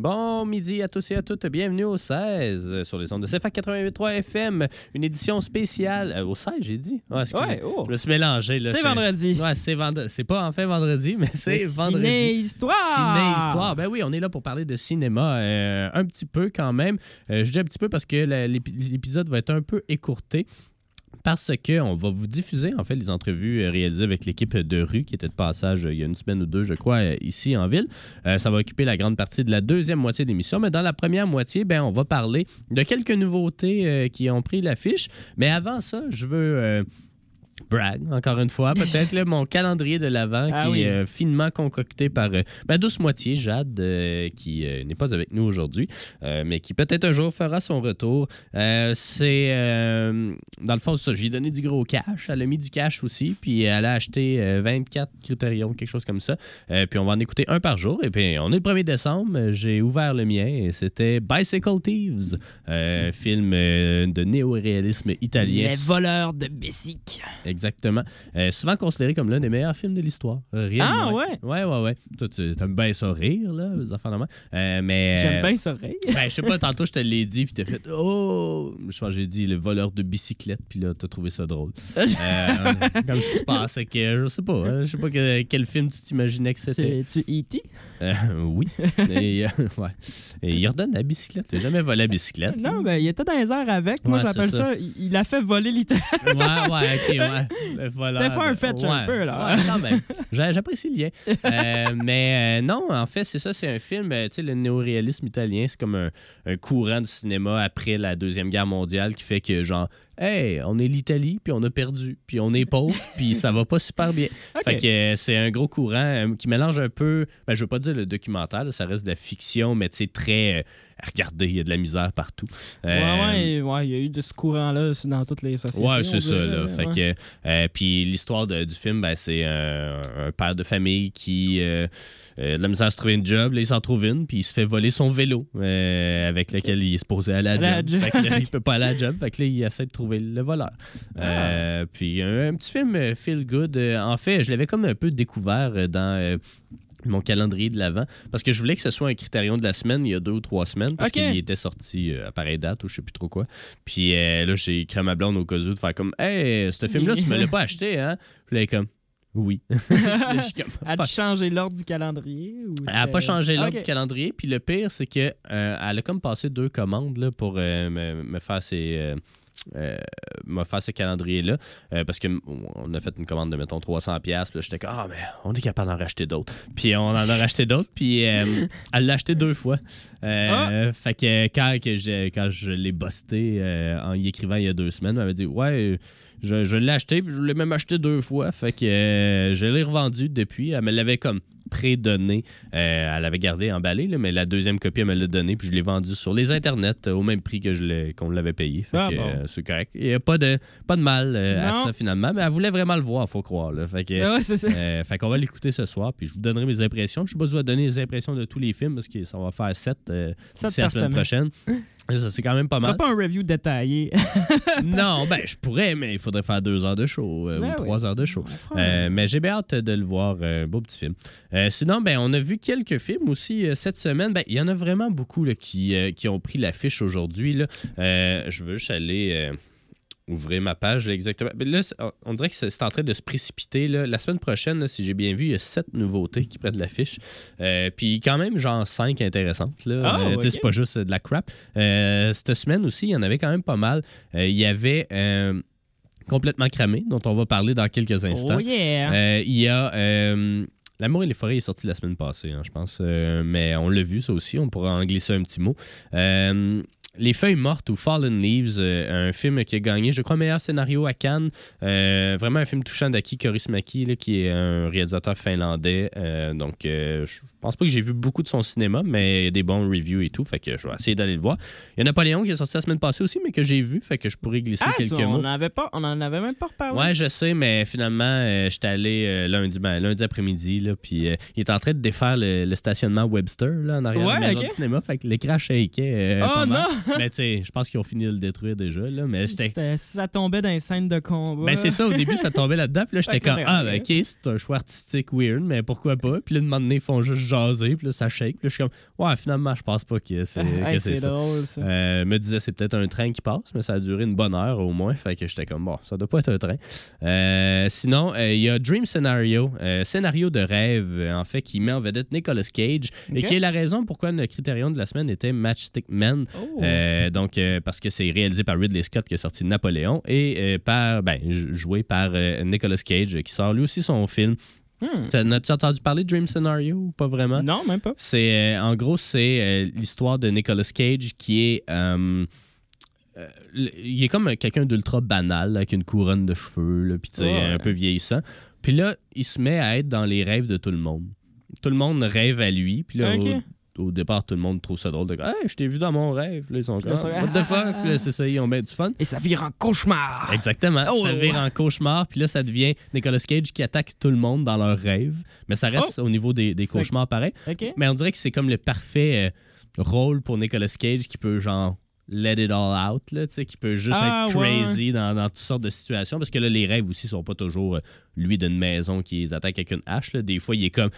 Bon midi à tous et à toutes. Bienvenue au 16 euh, sur les ondes de CFA 88.3 FM. Une édition spéciale. euh, au 16, j'ai dit. Ouais, excusez. Ouais, oh. Je me suis mélangé. C'est vendredi. Ouais, c'est vendredi. C'est pas en fait vendredi, mais c'est vendredi. Ciné-histoire. Ciné-histoire. Ben oui, on est là pour parler de cinéma euh, un petit peu quand même. Euh, je dis un petit peu parce que l'épisode va être un peu écourté. Parce qu'on va vous diffuser, en fait, les entrevues euh, réalisées avec l'équipe de rue qui était de passage euh, il y a une semaine ou deux, je crois, euh, ici en ville. Ça va occuper la grande partie de la deuxième moitié de l'émission. Mais dans la première moitié, ben, on va parler de quelques nouveautés qui ont pris l'affiche. Mais avant ça, je veux. Brag, encore une fois. Peut-être là, mon calendrier de l'Avent Ah qui oui. est euh, finement concocté par euh, ma douce moitié, Jade, euh, qui n'est pas avec nous aujourd'hui, mais qui peut-être un jour fera son retour. C'est, dans le fond, ça. J'ai donné du gros cash. Elle a mis du cash aussi, puis elle a acheté euh, 24 critérions, quelque chose comme ça. Puis on va en écouter un par jour. Et puis on est le 1er décembre. J'ai ouvert le mien et c'était Bicycle Thieves, film de néo-réalisme italien. Les voleurs de Bessic. Exactement. Euh, souvent considéré comme l'un des meilleurs films de l'histoire. Euh, Ah, moins. ouais? Ouais, ouais, ouais. Toi, tu aimes bien ça rire, là, les enfants de. Euh, mais. J'aime euh, bien ça rire. Ben, je sais pas, tantôt, je te l'ai dit, puis t'as fait Oh! Je pense que j'ai dit le voleur de bicyclette, puis là, t'as trouvé ça drôle. Euh, comme si tu pensais que. Je sais pas, hein, je sais pas que- quel film tu t'imaginais que c'était. C'est-tu E.T.? Oui. Et, ouais. Et il redonne la bicyclette. Il jamais volé la bicyclette. Non, ben, il était dans les airs avec. Moi, Ouais, j'appelle ça. il- il a fait voler littéralement. Ouais, ouais, ok, ouais. Le voleur C'était un de- fetch un peu, là. Ouais, quand même. J'a- J'apprécie le lien. Euh, mais euh, non, en fait, c'est ça, c'est un film, euh, tu sais, le néoréalisme italien, c'est comme un, un courant de cinéma après la Deuxième Guerre mondiale qui fait que, genre, hey, on est l'Italie, puis on a perdu, puis on est pauvre, puis ça va pas super bien. Fait que euh, c'est un gros courant euh, qui mélange un peu, ben, je veux pas dire le documentaire, là, ça reste de la fiction, mais tu sais, très. Euh, regardez, il y a de la misère partout. Ouais, Euh, ouais, ouais, il y a eu de ce courant-là dans toutes les sociétés. Ouais, c'est ça. Là. ouais. Fait que, euh, puis l'histoire du film, ben, c'est un, père de famille qui euh, euh, a de la misère à se trouver une job. Là, il s'en trouve une, puis il se fait voler son vélo euh, avec lequel il est supposé aller à la job. job. Fait que là, il peut pas aller à la job. Fait que là, il essaie de trouver le voleur. Ah. Euh, puis un, un petit film euh, feel good. Euh, en fait, je l'avais comme un peu découvert euh, dans. euh, mon calendrier de l'avant parce que je voulais que ce soit un critérium de la semaine il y a deux ou trois semaines parce qu'il était sorti euh, à pareille date ou je sais plus trop quoi puis euh, là j'ai écrit à ma blonde au cas où de faire comme hey ce film là tu me l'as pas acheté hein? Puis là comme oui Fuck. changé l'ordre du calendrier? Ou Elle n'a pas changé l'ordre du calendrier. Puis le pire, c'est que euh, elle a comme passé deux commandes là, pour euh, me, me faire ces. Euh, me faire ce calendrier-là euh, parce qu'on a fait une commande de mettons 300 pièces puis là, j'étais comme ah mais on est capable d'en racheter d'autres. Puis on en a racheté d'autres puis euh, elle l'a acheté deux fois. Euh, fait que quand, que j'ai- quand je l'ai busté en y écrivant il y a deux semaines elle m'a dit ouais je, je l'ai acheté puis je l'ai même acheté deux fois. Fait que je l'ai revendu depuis. Elle me l'avait comme pré-donné. Euh, elle avait gardé emballé, là, mais la deuxième copie, elle me l'a donné, puis je l'ai vendu sur les internets euh, au même prix que je l'ai- qu'on l'avait payé. Fait Ah, que, bon. euh, c'est correct. Il n'y a pas de, pas de mal euh, à ça finalement, mais elle voulait vraiment le voir, faut croire. Là. Fait que, Ah ouais, c'est ça. fait qu'on va l'écouter ce soir, puis je vous donnerai mes impressions. Je sais pas si je vais donner les impressions de tous les films, parce que ça va faire sept, euh, Sept d'ici la par semaine prochaine. Ça, c'est quand même pas Ce sera mal. pas un review détaillé. non, ben, je pourrais, mais il faudrait faire deux heures de show Ben ou oui. trois heures de show. Mais j'ai bien hâte de le voir. beau petit film. Euh, sinon, ben, on a vu quelques films aussi euh, cette semaine. Ben, Il y en a vraiment beaucoup là, qui, euh, qui ont pris l'affiche aujourd'hui. je veux juste aller ouvrir ma page là, exactement. Mais là, c'est- on dirait que c'est en train de se précipiter. là. La semaine prochaine, là, si j'ai bien vu, il y a sept nouveautés qui prennent l'affiche. Euh, Puis quand même, genre cinq intéressantes. Là. Ah, Euh. C'est pas juste de la crap. Euh, cette semaine aussi, il y en avait quand même pas mal. Il y avait Complètement cramé, dont on va parler dans quelques instants. Oh yeah! Il y a L'amour et les forêts est sorti la semaine passée, hein, je pense. Euh, mais on l'a vu, ça aussi. On pourra en glisser un petit mot. Euh, Les Feuilles mortes ou Fallen Leaves, euh, un film qui a gagné, je crois, meilleur scénario à Cannes. Euh, vraiment un film touchant d'Aki Kaurismäki, là, qui est un réalisateur finlandais. Euh, donc, je pense pas que j'ai vu beaucoup de son cinéma, mais il y a des bons reviews et tout. Fait que je vais essayer d'aller le voir. Il y a Napoléon qui est sorti la semaine passée aussi, mais que j'ai vu. Fait que je pourrais glisser Ah, quelques on mots. en avait pas, on en avait même pas reparlé. Ouais, je sais, mais finalement, j'étais allé lundi, ben, lundi après-midi, puis il est en train de défaire le, le stationnement Webster là, en arrière de Ouais, la maison de cinéma. Fait que l'écran shakeait. Oh pas mal. non! Mais tu sais, je pense qu'ils ont fini de le détruire déjà, là, mais Ça tombait dans les scènes de combat. Ben c'est ça, au début ça tombait là-dedans, puis là j'étais comme Ah ben ok, c'est un choix artistique weird, mais pourquoi pas? Puis là, de moment donné, ils font juste jaser, puis là ça shake, puis là je suis comme Ouais, finalement, je pense pas que c'est Hey, c'est ça. drôle, ça. Euh, me disait c'est peut-être un train qui passe, mais ça a duré une bonne heure au moins. Fait que j'étais comme bon, ça doit pas être un train. Euh, sinon, euh, il y a Dream Scenario, euh, scénario de rêve, en fait, qui met en vedette Nicolas Cage et qui est la raison pourquoi le critérium de la semaine était Matchstick Men. Oh. Euh, donc, euh, parce que c'est réalisé par Ridley Scott qui a sorti Napoléon et euh, par, ben, joué par Nicolas Cage qui sort lui aussi son film. Hmm. As-tu entendu parler de Dream Scenario ou pas vraiment? Non, même pas. C'est en gros c'est l'histoire de Nicolas Cage qui est il est comme quelqu'un d'ultra banal avec une couronne de cheveux puis Ouais. un peu vieillissant. Puis là, il se met à être dans les rêves de tout le monde. Tout le monde rêve à lui, puis là. Au, départ tout le monde trouve ça drôle de Hey, je t'ai vu dans mon rêve." Là, ils sont comme sont- What the fuck? Puis là, c'est ça, ils ont bien du fun. Et ça vire en cauchemar. Exactement. Oh! Ça vire en cauchemar, puis là, ça devient Nicolas Cage qui attaque tout le monde dans leurs rêves. Mais ça reste Oh! au niveau des, des cauchemars pareil. Mais on dirait que c'est comme le parfait euh, rôle pour Nicolas Cage qui peut, genre, let it all out, là, tu sais, qui peut juste Ah, être ouais, crazy dans, dans toutes sortes de situations. Parce que là, les rêves aussi sont pas toujours euh, lui d'une maison qui les attaque avec une hache. là. Des fois, il est comme.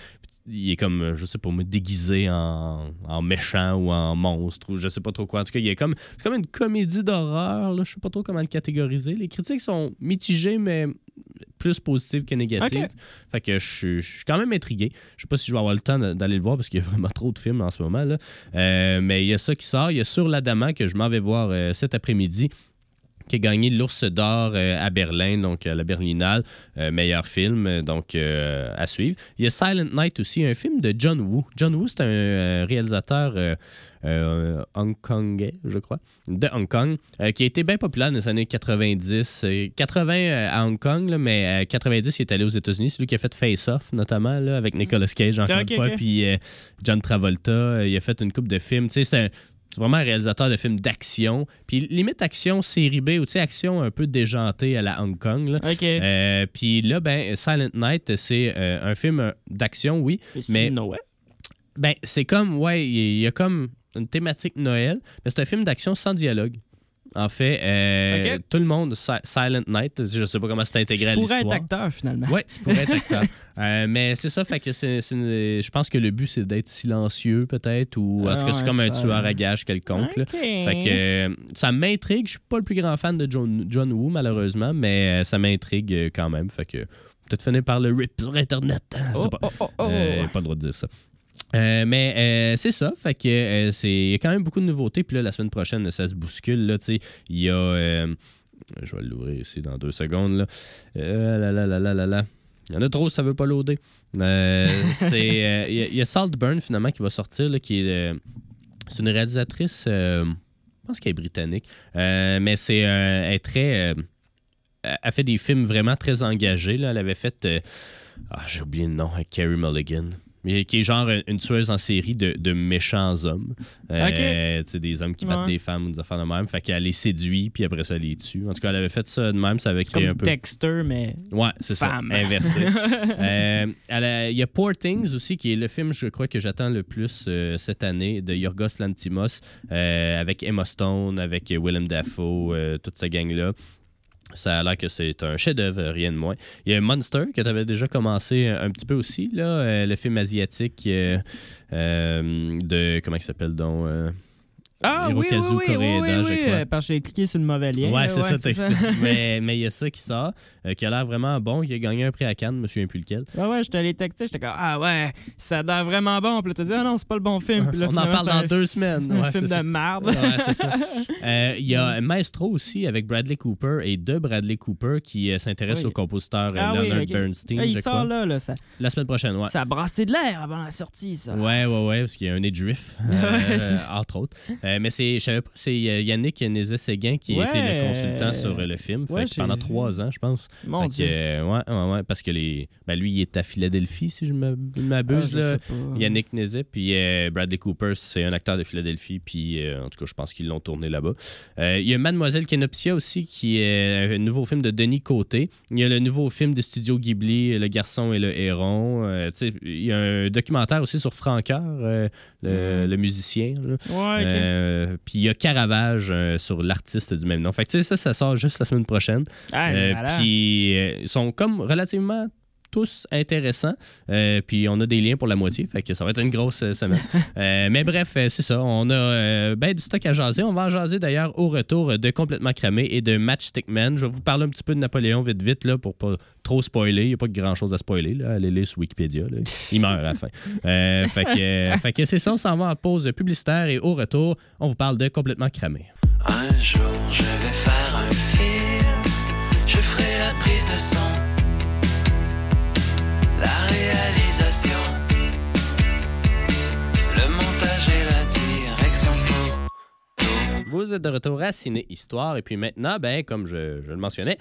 Il est comme, euh, je sais pas, me déguisé en, en méchant ou en monstre ou je sais pas trop quoi. En tout cas, il est comme, c'est comme une comédie d'horreur. là. Je sais pas trop comment le catégoriser. Les critiques sont mitigées, mais plus positives que négatives. Fait que je suis- je suis quand même intrigué. Je sais pas si je vais avoir le temps d'aller le voir parce qu'il y a vraiment trop de films en ce moment. Là. Euh, mais il y a ça qui sort. Il y a Sur l'Adamant que je m'en vais voir euh, cet après-midi qui a gagné l'Ours d'Or euh, à Berlin, donc à la Berlinale, euh, meilleur film, euh, donc euh, à suivre. Il y a Silent Night aussi, un film de John Woo. John Woo, c'est un euh, réalisateur euh, euh, hongkongais, je crois, de Hong Kong, euh, qui a été bien populaire dans les années 90. euh, 80 euh, à Hong Kong, là, mais euh, 90, il est allé aux États-Unis. C'est lui qui a fait Face Off, notamment, là, avec Nicolas Cage, encore une fois, puis euh, John Travolta. Euh, il a fait une coupe de films. Tu sais, c'est vraiment un réalisateur de films d'action. Puis limite action série B ou tu sais, action un peu déjantée à la Hong Kong. là. OK. Euh, puis là, ben, Silent Night, c'est euh, un film euh, d'action, oui. mais- Noël? Ben, c'est comme, ouais, il y a comme une thématique Noël, mais c'est un film d'action sans dialogue. En fait, euh, tout le monde, Si- Silent Night, je sais pas comment c'est intégré à Je pourrais l'histoire. être acteur, finalement. Ouais, tu pourrais être acteur. Euh, mais c'est ça, fait que c'est, c'est une- je pense que le but, c'est d'être silencieux, peut-être, ou en tout cas, c'est Ah, comme un tueur à gages quelconque. Fait que euh, ça m'intrigue. Je suis pas le plus grand fan de John, John Woo, malheureusement, mais euh, ça m'intrigue euh, quand même. Fait que peut-être finir par le rip sur Internet. hein, Oh, pas. oh, oh, oh. Euh, pas le droit de dire ça. Euh, mais euh, c'est ça, fait que euh, c'est il y a quand même beaucoup de nouveautés. Puis là, la semaine prochaine, ça se bouscule. Là, il y a. euh, je vais l'ouvrir ici dans deux secondes. Là. Là, là, là, là, là, là. Il y en a trop, ça veut pas loader. Euh, c'est, il y a- il y, a Saltburn finalement qui va sortir, là, qui est. c'est une réalisatrice. je pense qu'elle est britannique. Mais c'est. euh, elle est très. elle a fait des films vraiment très engagés. Là. Elle avait fait. ah, j'ai oublié le nom, avec Carrie Mulligan. Mais qui est genre une tueuse en série de, de méchants hommes. Euh, sais, Des hommes qui battent Ouais. des femmes ou des affaires de même. Fait qu'elle les séduit, puis après ça, elle les tue. En tout cas, elle avait fait ça de même. Ça avait créé comme un peu. Dexter, mais... Ouais, c'est ça. Inversé. Euh, Il y a Poor Things aussi, qui est le film, je crois, que j'attends le plus euh, cette année, de Yorgos Lantimos, euh, avec Emma Stone, avec Willem Dafoe, toute cette gang-là. Ça a l'air que c'est un chef-d'œuvre, rien de moins. Il y a Monster, que tu avais déjà commencé un petit peu aussi, là, euh, le film asiatique euh, euh, de. Comment il s'appelle donc Ah oui, oui, oui, oui, Koreeda, oui, je oui, crois. euh, parce que j'ai cliqué sur le mauvais lien. Ouais, c'est ça. t'as- ça. mais mais il y a ça qui sort, euh, qui a l'air vraiment bon, qui a gagné un prix à Cannes, je me souviens plus lequel. Ouais, ouais, j'étais allé texter, j'étais comme, ah ouais, ça a l'air vraiment bon. Puis là, t'as dit, ah non, c'est pas le bon film. Puis là, On en parle dans deux semaines. c'est un Ouais, film de ça. merde. Ouais, c'est ça. Euh, Il y a Maestro aussi avec Bradley Cooper et de Bradley Cooper qui euh, s'intéresse Oui. au compositeur Ah Leonard. Bernstein, je il crois. sort là, là ça, La semaine prochaine, ouais. ça a brassé de l'air avant la sortie, ça. Ouais, ouais, ouais, parce qu'il y a un nez de juif, Ouais, c'est- entre autres. Euh, mais c'est, je savais pas, c'est euh, Yannick Nézet-Séguin qui a été Ouais. le consultant sur euh, le film. Ouais, pendant trois ans, je pense. Mon Fait Dieu. ouais, ouais, ouais, parce que les, ben, lui, il est à Philadelphie, si je Ah, m'abuse. je là. sais pas. Yannick Nézet, puis euh, Bradley Cooper, c'est un acteur de Philadelphie, puis euh, en tout cas, je pense qu'ils l'ont tourné là-bas. Il y a Mademoiselle Kenopsia aussi, qui est un nouveau film de Denis Côté. Il y a le nouveau film du studio Ghibli, Le garçon et le héron. Il y a un documentaire aussi sur Francoeur, le, le musicien. là. Ouais, ok. Euh, puis il y a Caravage euh, sur l'artiste du même nom. Fait que tu sais, ça, ça sort juste la semaine prochaine. Ah, Euh, voilà. puis ils sont comme relativement tous intéressants. Euh, puis on a des liens pour la moitié, fait que ça va être une grosse euh, semaine. Euh, mais bref, c'est ça. On a euh, ben, du stock à jaser. On va en jaser d'ailleurs au retour de Complètement Cramé et de Matchstick Man. Je vais vous parler un petit peu de Napoléon vite vite là, pour pas trop spoiler. Il n'y a pas grand chose à spoiler. Là. Allez lire sur Wikipédia. là. Il meurt à la fin. Euh, fait que, euh, fait que c'est ça. On s'en va en pause publicitaire et au retour, on vous parle de Complètement Cramé. Un jour, je vais faire un film. Je ferai la prise de son, la réalisation, le montage et la direction photo. Vous êtes de retour à Ciné Histoire. Et puis maintenant, ben, comme je, je le mentionnais,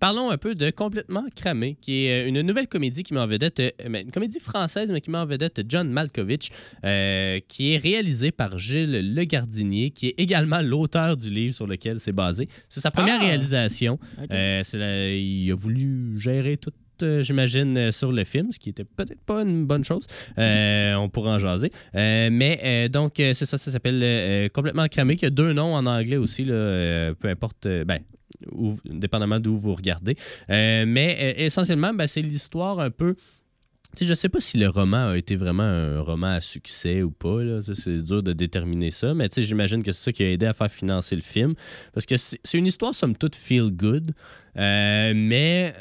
parlons un peu de Complètement Cramé, qui est euh, une nouvelle comédie qui met en vedette, euh, une comédie française, mais qui met en vedette John Malkovich, euh, qui est réalisée par Gilles Le Gardinier, qui est également l'auteur du livre sur lequel c'est basé. C'est sa première Ah! réalisation. Euh, la- il a voulu gérer tout. Euh, J'imagine euh, sur le film, ce qui était peut-être pas une bonne chose. Euh, on pourra en jaser. Mais donc, c'est ça, ça s'appelle Complètement Cramé, qui a deux noms en anglais aussi, là, peu importe, ben, dépendamment d'où vous regardez. Mais essentiellement, ben, c'est l'histoire un peu. Sais, je sais pas si le roman a été vraiment un roman à succès ou pas. C'est dur de déterminer ça. Mais j'imagine que c'est ça qui a aidé à faire financer le film. Parce que c'est une histoire, somme toute, feel good. Mais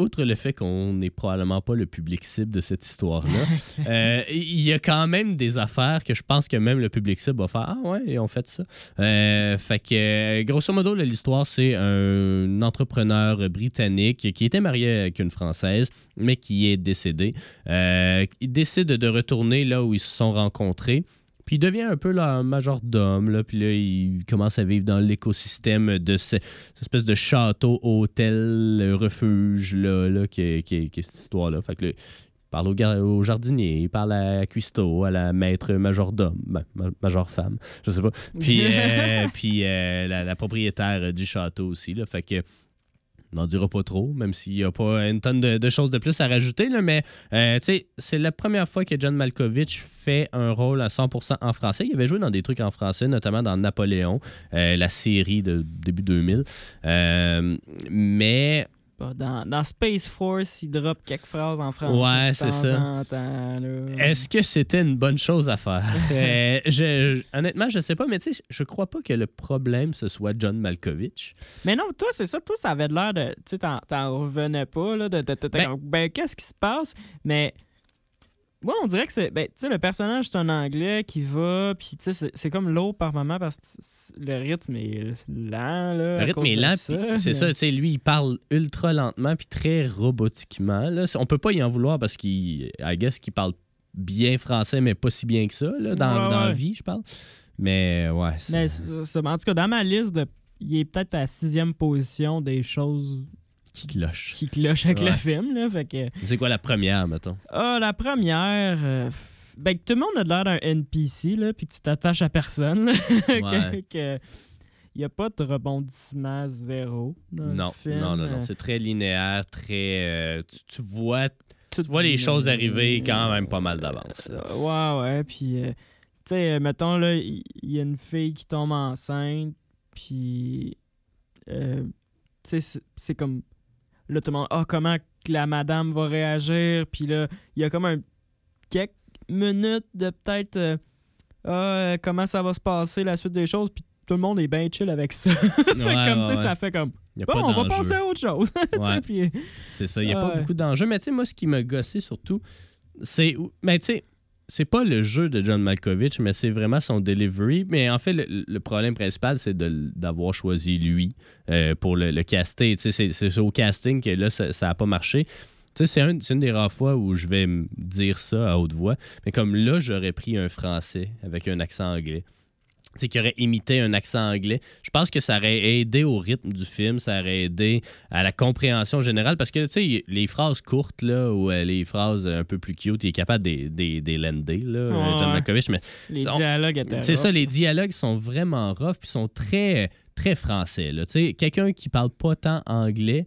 outre le fait qu'on n'est probablement pas le public cible de cette histoire-là, euh, il y a quand même des affaires que je pense que même le public cible va faire Ah ouais, ils ont fait ça. Euh, fait que, grosso modo, l'histoire, c'est un entrepreneur britannique qui était marié avec une Française, mais qui est décédé. Euh, il décide de retourner là où ils se sont rencontrés. Puis il devient un peu là, un majordome, là, puis là, il commence à vivre dans l'écosystème de ce- cette espèce de château, hôtel, euh, refuge, là, là, qui, est, qui est- qui est cette histoire-là. Fait que là, il parle au, jardinier, il parle à Cuisto, à la maître majordome, ben, major-femme, je sais pas. Puis, euh, puis euh, la, la propriétaire du château aussi, là. Fait que n'en dira pas trop, même s'il n'y a pas une tonne de, choses de plus à rajouter. Là, mais euh, tu sais, c'est la première fois que John Malkovich fait un rôle à 100% en français. Il avait joué dans des trucs en français, notamment dans Napoléon, euh, la série de début 2000. Euh, mais Pas Dans, dans Space Force, il drop quelques phrases en français. Ouais, c'est ça. est-ce que c'était une bonne chose à faire? Euh, je- je- honnêtement, je sais pas, mais tu sais, je crois pas que le problème, ce soit John Malkovich. Mais non, toi, c'est ça. Toi, ça avait l'air de. Tu sais, t'en t'en revenais pas, là. De, de- de- de- Ben- ben, qu'est-ce qui se passe? Mais. Moi, on dirait que c'est. Ben, tu sais, le personnage, c'est un anglais qui va. Puis, tu sais, c'est- comme l'eau par moment parce que le rythme est lent, là. Le rythme est lent, c'est ça, tu sais, lui, il parle ultra lentement, puis très robotiquement. Là. On peut pas y en vouloir parce qu'il, I guess, qu'il parle bien français, mais pas si bien que ça, là, dans, Ouais, dans la vie, je parle. Mais ouais. Mais en tout cas, dans ma liste, de, il est peut-être à la sixième position des choses qui cloche. qui clochent avec Ouais. le film, là. Fait que. C'est quoi la première, mettons? Ah, la première. euh, ben, que tout le monde a l'air d'un NPC, là, puis que tu t'attaches à personne. là. Ouais. que, que y a pas de rebondissement zéro dans le Non, film. non, non, non. Euh, C'est très linéaire, très. euh, tu, tu vois, tu vois les choses arriver quand même pas mal d'avance. ouais, ouais. Puis, euh, tu sais, mettons, là, il il y, a une fille qui tombe enceinte, puis, euh, tu sais, c'est comme, là, tout le monde, ah, comment que la madame va réagir, puis là, il y a comme un quelques minutes de peut-être, euh, ah, euh, comment ça va se passer, la suite des choses, puis tout le monde est bien chill avec ça. fait Ouais, comme, ouais, tu sais, ouais. ça fait comme, bon, on va passer à autre chose. Puis- C'est ça, il n'y a pas beaucoup d'enjeux. Mais tu sais, moi, ce qui m'a gossé surtout, c'est. Mais tu sais, c'est pas le jeu de John Malkovich, mais c'est vraiment son delivery. Mais en fait, le, problème principal, c'est d'avoir choisi lui euh, pour le, le caster. C'est- au casting que là, ça n'a pas marché. C'est un- c'est une des rares fois où je vais dire ça à haute voix. Mais comme là, j'aurais pris un français avec un accent anglais. Qui aurait imité un accent anglais. Je pense que ça aurait aidé au rythme du film, ça aurait aidé à la compréhension générale parce que, tu sais, les phrases courtes, là, ou euh, les phrases un peu plus cute, il est capable de des, des lander, là, euh, Ouais, John. Malkovich, mais Les On- dialogues étaient. c'est ça, les dialogues sont vraiment rough puis sont très, très français. Là. Tu sais, Quelqu'un qui parle pas tant anglais,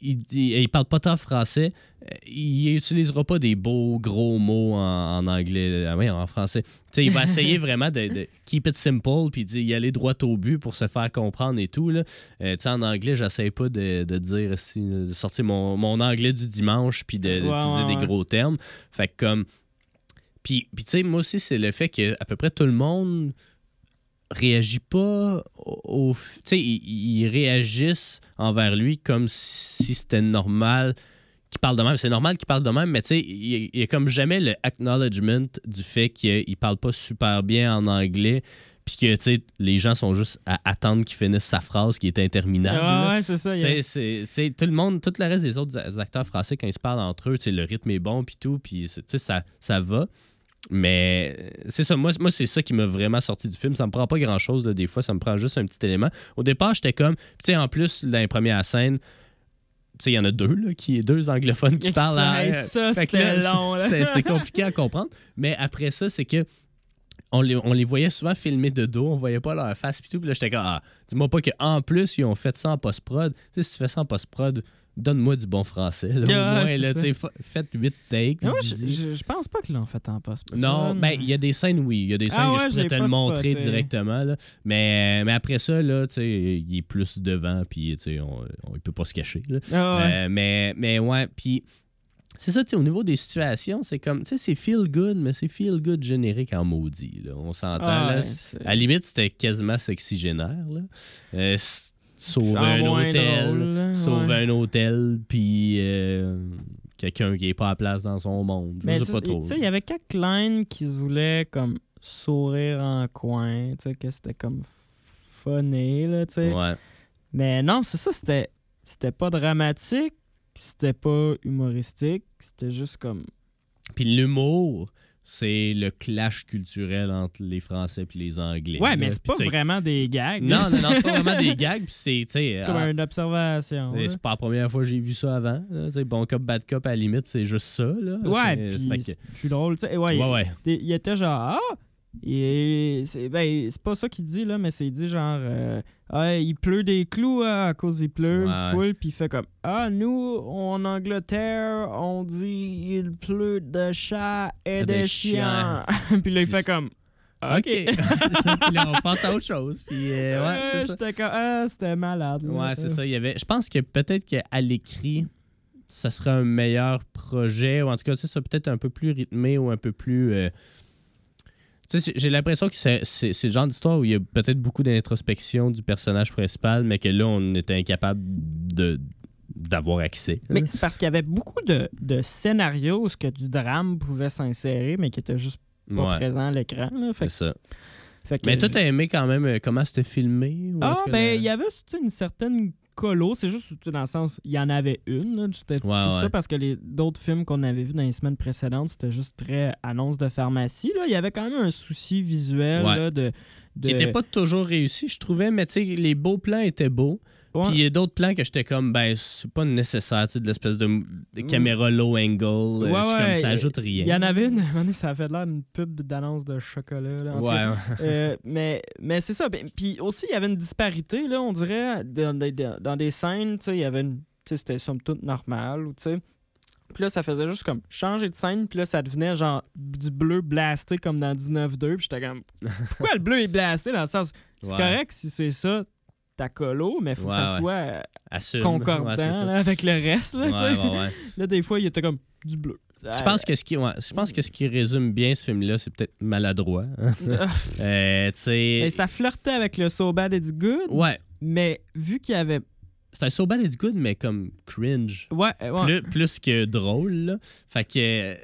il, dit, il parle pas tant français, euh, il utilisera pas des beaux gros mots en, en anglais, ah oui, en français. Tu sais, il va essayer vraiment de, de keep it simple puis d'y aller droit au but pour se faire comprendre et tout. Là. Euh, tu sais, en anglais, j'essaie pas de, de dire de sortir mon, mon anglais du dimanche puis d'utiliser ouais, des gros termes. Fait que comme. Puis, puis tu sais, moi aussi, c'est le fait que à peu près tout le monde réagit pas au. tu sais, ils, ils réagissent envers lui comme si c'était normal qu'il parle de même. C'est normal qu'il parle de même, mais tu sais, il il y a comme jamais le acknowledgement du fait qu'il parle pas super bien en anglais. Puis que, tu sais, les gens sont juste à attendre qu'il finisse sa phrase qui est interminable. Ah ouais, c'est ça. C'est- tout le monde, tout le reste des autres acteurs français, quand ils se parlent entre eux, tu sais, le rythme est bon, puis tout, puis tu sais, ça, ça va. Mais euh, c'est ça, moi, moi c'est ça qui m'a vraiment sorti du film. Ça me prend pas grand chose, des fois, ça me prend juste un petit élément. Au départ, j'étais comme, tu sais, en plus, dans les premières scènes, tu sais, il y en a deux, là, qui, deux anglophones qui parlent à. hey, ça, c'était long, là. C'était compliqué à comprendre. Mais après ça, c'est que on les, on les voyait souvent filmer de dos, on voyait pas leur face puis tout. Puis là, j'étais comme, ah, dis-moi pas qu'en plus, ils ont fait ça en post-prod. Tu sais, si tu fais ça en post-prod, donne-moi du bon français. Là, au Ah, moins, là, fa- faites 8 takes. Puis je, je- je pense pas qu'ils l'ont fait en post non, ben, il y a des scènes, oui. Il y a des scènes Ah que ouais, je pourrais te le montrer spoté. directement. Là. Mais, mais après ça, là, il est plus devant, puis on, on- il peut pas se cacher. là. Ah ouais. Euh, mais, mais ouais, puis c'est ça, tu au niveau des situations, c'est comme, tu sais, c'est feel good, mais c'est feel good générique en maudit. Là. On s'entend, Ah là. ouais, À la limite, c'était quasiment sexygénaire, là. Euh, sauver un hôtel, drôle, sauver ouais. un hôtel, puis euh, quelqu'un qui est pas à place dans son monde. Je Mais sais pas trop. tu sais, il y avait quelques lines qui se voulaient comme sourire en coin, tu sais, que c'était comme funny, là, tu sais. Ouais. Mais non, c'est ça, c'était c'était pas dramatique, c'était pas humoristique, c'était juste comme Puis l'humour, c'est le clash culturel entre les Français et les Anglais. Ouais, là. mais c'est pas vraiment des gags. Non, non, non, c'est pas vraiment des gags. C'est, comme ah, une observation. C'est pas la première fois que j'ai vu ça avant. là. Bon cop, bad cop, à la limite, c'est juste ça. Là. Ouais, C'est- puis c'est plus drôle, tu sais. Ouais, ouais, ouais. il, était genre ah c'est ben c'est pas ça qu'il dit là mais c'est dit genre euh, ah, il pleut des clous hein, à cause il pleut Ouais. full puis il fait comme ah nous en Angleterre on dit il pleut de chats et de chiens puis là il fait comme OK. ça, puis là, on passe à autre chose. Puis, euh, ouais, ça. j'étais comme ah c'était malade là. Ouais, c'est ça. Il y avait... Je pense que peut-être qu'à l'écrit, ça serait un meilleur projet. Ou en tout cas, sais, ça peut-être un peu plus rythmé ou un peu plus. euh, j'ai l'impression que c'est c'est- c'est le genre d'histoire où il y a peut-être beaucoup d'introspection du personnage principal, mais que là, on était incapable de d'avoir accès. mais c'est parce qu'il y avait beaucoup de, de scénarios où ce que du drame pouvait s'insérer mais qui était juste pas ouais, présent à l'écran là. fait, c'est ça. fait que Mais toi, t'as aimé quand même euh, comment c'était filmé? ou Ah, ben, il y avait une certaine colo. C'est juste dans le sens, il y en avait une. C'était Ouais, tout ouais. ça parce que les d'autres films qu'on avait vus dans les semaines précédentes, c'était juste très annonce de pharmacie. Là. Il y avait quand même un souci visuel Ouais. là, de, de- Qui était pas toujours réussi, je trouvais, mais tu sais, les beaux plans étaient beaux. Ouais. Puis il y a d'autres plans que j'étais comme, ben, c'est pas nécessaire, tu sais, de l'espèce de, de caméra low angle. euh, Ouais, comme, ça ajoute rien. Il y en avait une, ça avait l'air d'une pub d'annonce de chocolat. Là, en tout cas. Ouais, Euh, mais mais c'est ça. Ben, Puis aussi, il y avait une disparité, là, on dirait, dans, des- dans- dans des scènes, tu sais, il y avait une. Tu sais, c'était somme toute normal, ou tu sais. Puis là, ça faisait juste comme changer de scène, puis là, ça devenait genre du bleu blasté comme dans 19-2. Puis j'étais comme, pourquoi le bleu est blasté dans le sens? C'est correct si c'est ça, ta colo, mais il faut que ça ouais. soit euh, Assume. concordant Ouais, là, avec le reste, là, des fois, il était comme du bleu. Je pense que ce qui, je pense que ce qui résume bien ce film-là, c'est peut-être maladroit. Euh. Mais ça flirtait avec le So Bad It's Good, Ouais, mais vu qu'il y avait. c'est un so bad it's good, mais comme cringe. Ouais, ouais. Plus, plus que drôle, là. Fait que, euh,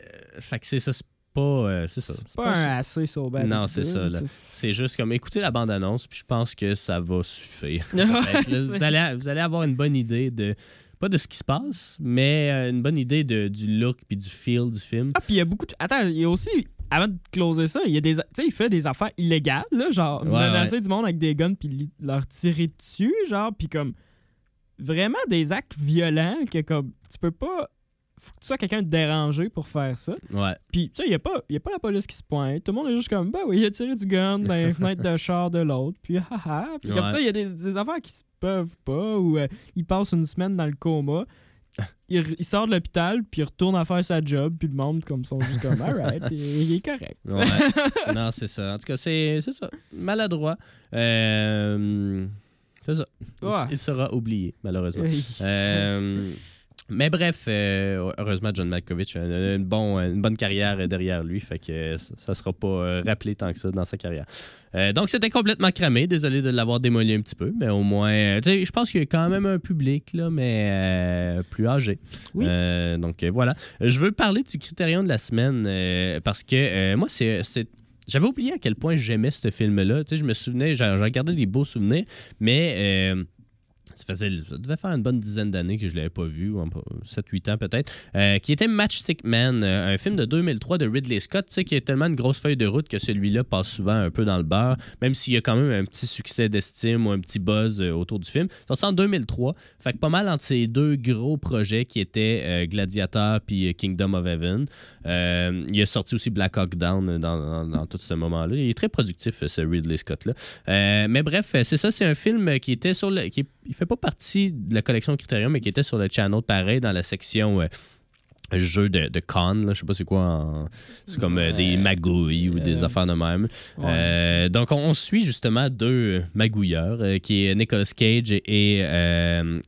fait que c'est ça, pas. euh, c'est ça. C'est pas un assez Bad Non, c'est ça. C'est juste comme écoutez la bande-annonce, puis je pense que ça va suffire. Ouais, vous, allez, vous allez avoir une bonne idée de. Pas de ce qui se passe, mais euh, une bonne idée de, du look puis du feel du film. Ah, puis il y a beaucoup de... Attends, il y a aussi avant de closer ça, il y a des, tu sais, il fait des affaires illégales, là, genre Ouais, menacer du monde avec des guns puis leur tirer dessus, genre, puis comme vraiment des actes violents que comme tu peux pas, faut que tu sois quelqu'un de dérangé pour faire ça. Ouais. Puis tu sais, il y a pas, y a pas la police qui se pointe, tout le monde est juste comme, bah oui, il a tiré du gun dans les fenêtres de char de l'autre, puis haha, puis comme Ouais. ça, il y a des, des affaires qui se peuvent pas ou euh, il passe une semaine dans le coma. Il, il sort de l'hôpital, puis il retourne à faire sa job, puis le monde comme sont juste comme alright, il, est correct. Ouais. non, c'est ça. En tout cas, c'est ça. Maladroit. Euh, c'est ça. Il- sera oublié, malheureusement. Euh, mais bref, euh, heureusement, John Malkovich a une, une bon- une bonne carrière derrière lui, fait que ça ne sera pas euh, rappelé tant que ça dans sa carrière. Euh, donc, c'était complètement cramé. Désolé de l'avoir démoli un petit peu, mais au moins, je pense qu'il y a quand même un public, là, mais euh, plus âgé. Oui. Donc, voilà. Je veux parler du critérium de la semaine parce que moi, c'est. J'avais oublié à quel point j'aimais ce film-là. Tu sais, je me souvenais, j'ai regardé des beaux souvenirs, mais euh, ça, faisait, devait faire une bonne dizaine d'années que je ne l'avais pas vu, 7-8 ans peut-être, euh, qui était Matchstick Man, euh, un film de 2003 de Ridley Scott, qui a tellement une grosse feuille de route que celui-là passe souvent un peu dans le beurre, même s'il y a quand même un petit succès d'estime ou un petit buzz euh, autour du film. Ça sort en 2003, fait que pas mal entre ces deux gros projets qui étaient Gladiator puis Kingdom of Heaven. Il a sorti aussi Black Hawk Down dans, tout ce moment-là. Il est très productif, ce Ridley Scott-là. Mais bref, c'est ça, c'est un film qui était sur le. Qui, est- il fait pas partie de la collection Criterion, mais qui était sur le channel pareil dans la section. euh, jeux de, de con, là, je sais pas c'est quoi, en- c'est comme euh, des magouilles ou des Euh, affaires de même. Ouais. Euh, donc, on, on suit justement deux magouilleurs, qui est Nicolas Cage et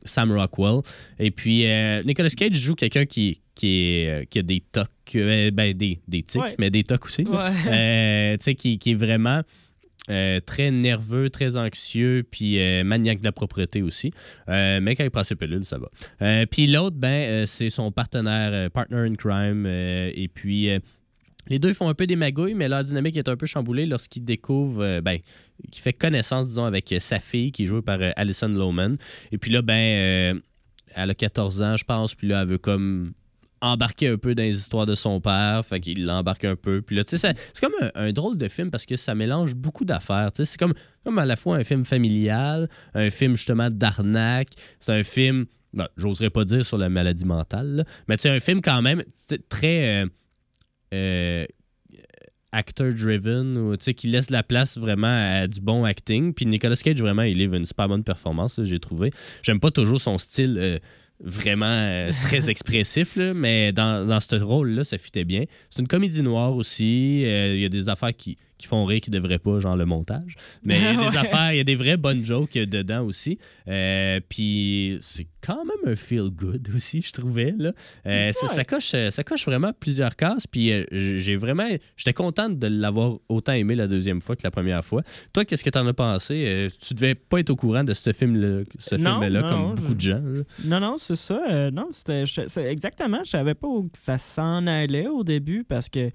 Sam Rockwell. Et puis, Nicolas Cage joue quelqu'un qui, qui, est, qui a des tocs, ben, des, des tics, Ouais. mais des tocs aussi. Ouais. Tu sais, qui, qui est vraiment euh, très nerveux, très anxieux, puis euh, maniaque de la propreté aussi. Euh, mais quand il prend ses pilules, ça va. Euh, puis l'autre, ben, c'est son partenaire, partner in crime. et puis, les deux font un peu des magouilles, mais leur dynamique est un peu chamboulée lorsqu'ils découvrent, euh, ben, qui fait connaissance, disons, avec sa fille, qui est jouée par Alison Lohman. Et puis là, ben, elle a 14 ans, je pense, puis là, elle veut comme embarquer un peu dans les histoires de son père, fait qu'il l'embarque un peu. Puis là, c'est comme un, drôle de film parce que ça mélange beaucoup d'affaires. Tu sais, c'est comme, comme à la fois un film familial, un film justement d'arnaque, c'est un film, ben, j'oserais pas dire sur la maladie mentale, mais c'est un film quand même très euh, euh, actor-driven, qui laisse la place vraiment à du bon acting. Puis Nicolas Cage, vraiment, il livre une super bonne performance, j'ai trouvé. J'aime pas toujours son style euh, vraiment euh, très expressif, là, mais dans, dans ce rôle-là, ça fitait bien. C'est une comédie noire aussi. euh, Il y a des affaires qui, qui font rire qui devraient pas, genre le montage. Mais il y a des Ouais. affaires, il y a des vraies bonnes jokes dedans aussi. Euh, puis c'est quand même un feel good aussi, je trouvais. Là. Euh, ça, coche, ça coche vraiment plusieurs cases. Puis euh, j'ai vraiment. J'étais contente de l'avoir autant aimé la deuxième fois que la première fois. Toi, qu'est-ce que tu en as pensé? Euh, tu devais pas être au courant de ce film-là, ce Non, film-là non, comme non, beaucoup je- de gens. là. Non, non, c'est ça. euh, non, c'était exactement. Je savais pas où ça s'en allait au début parce que,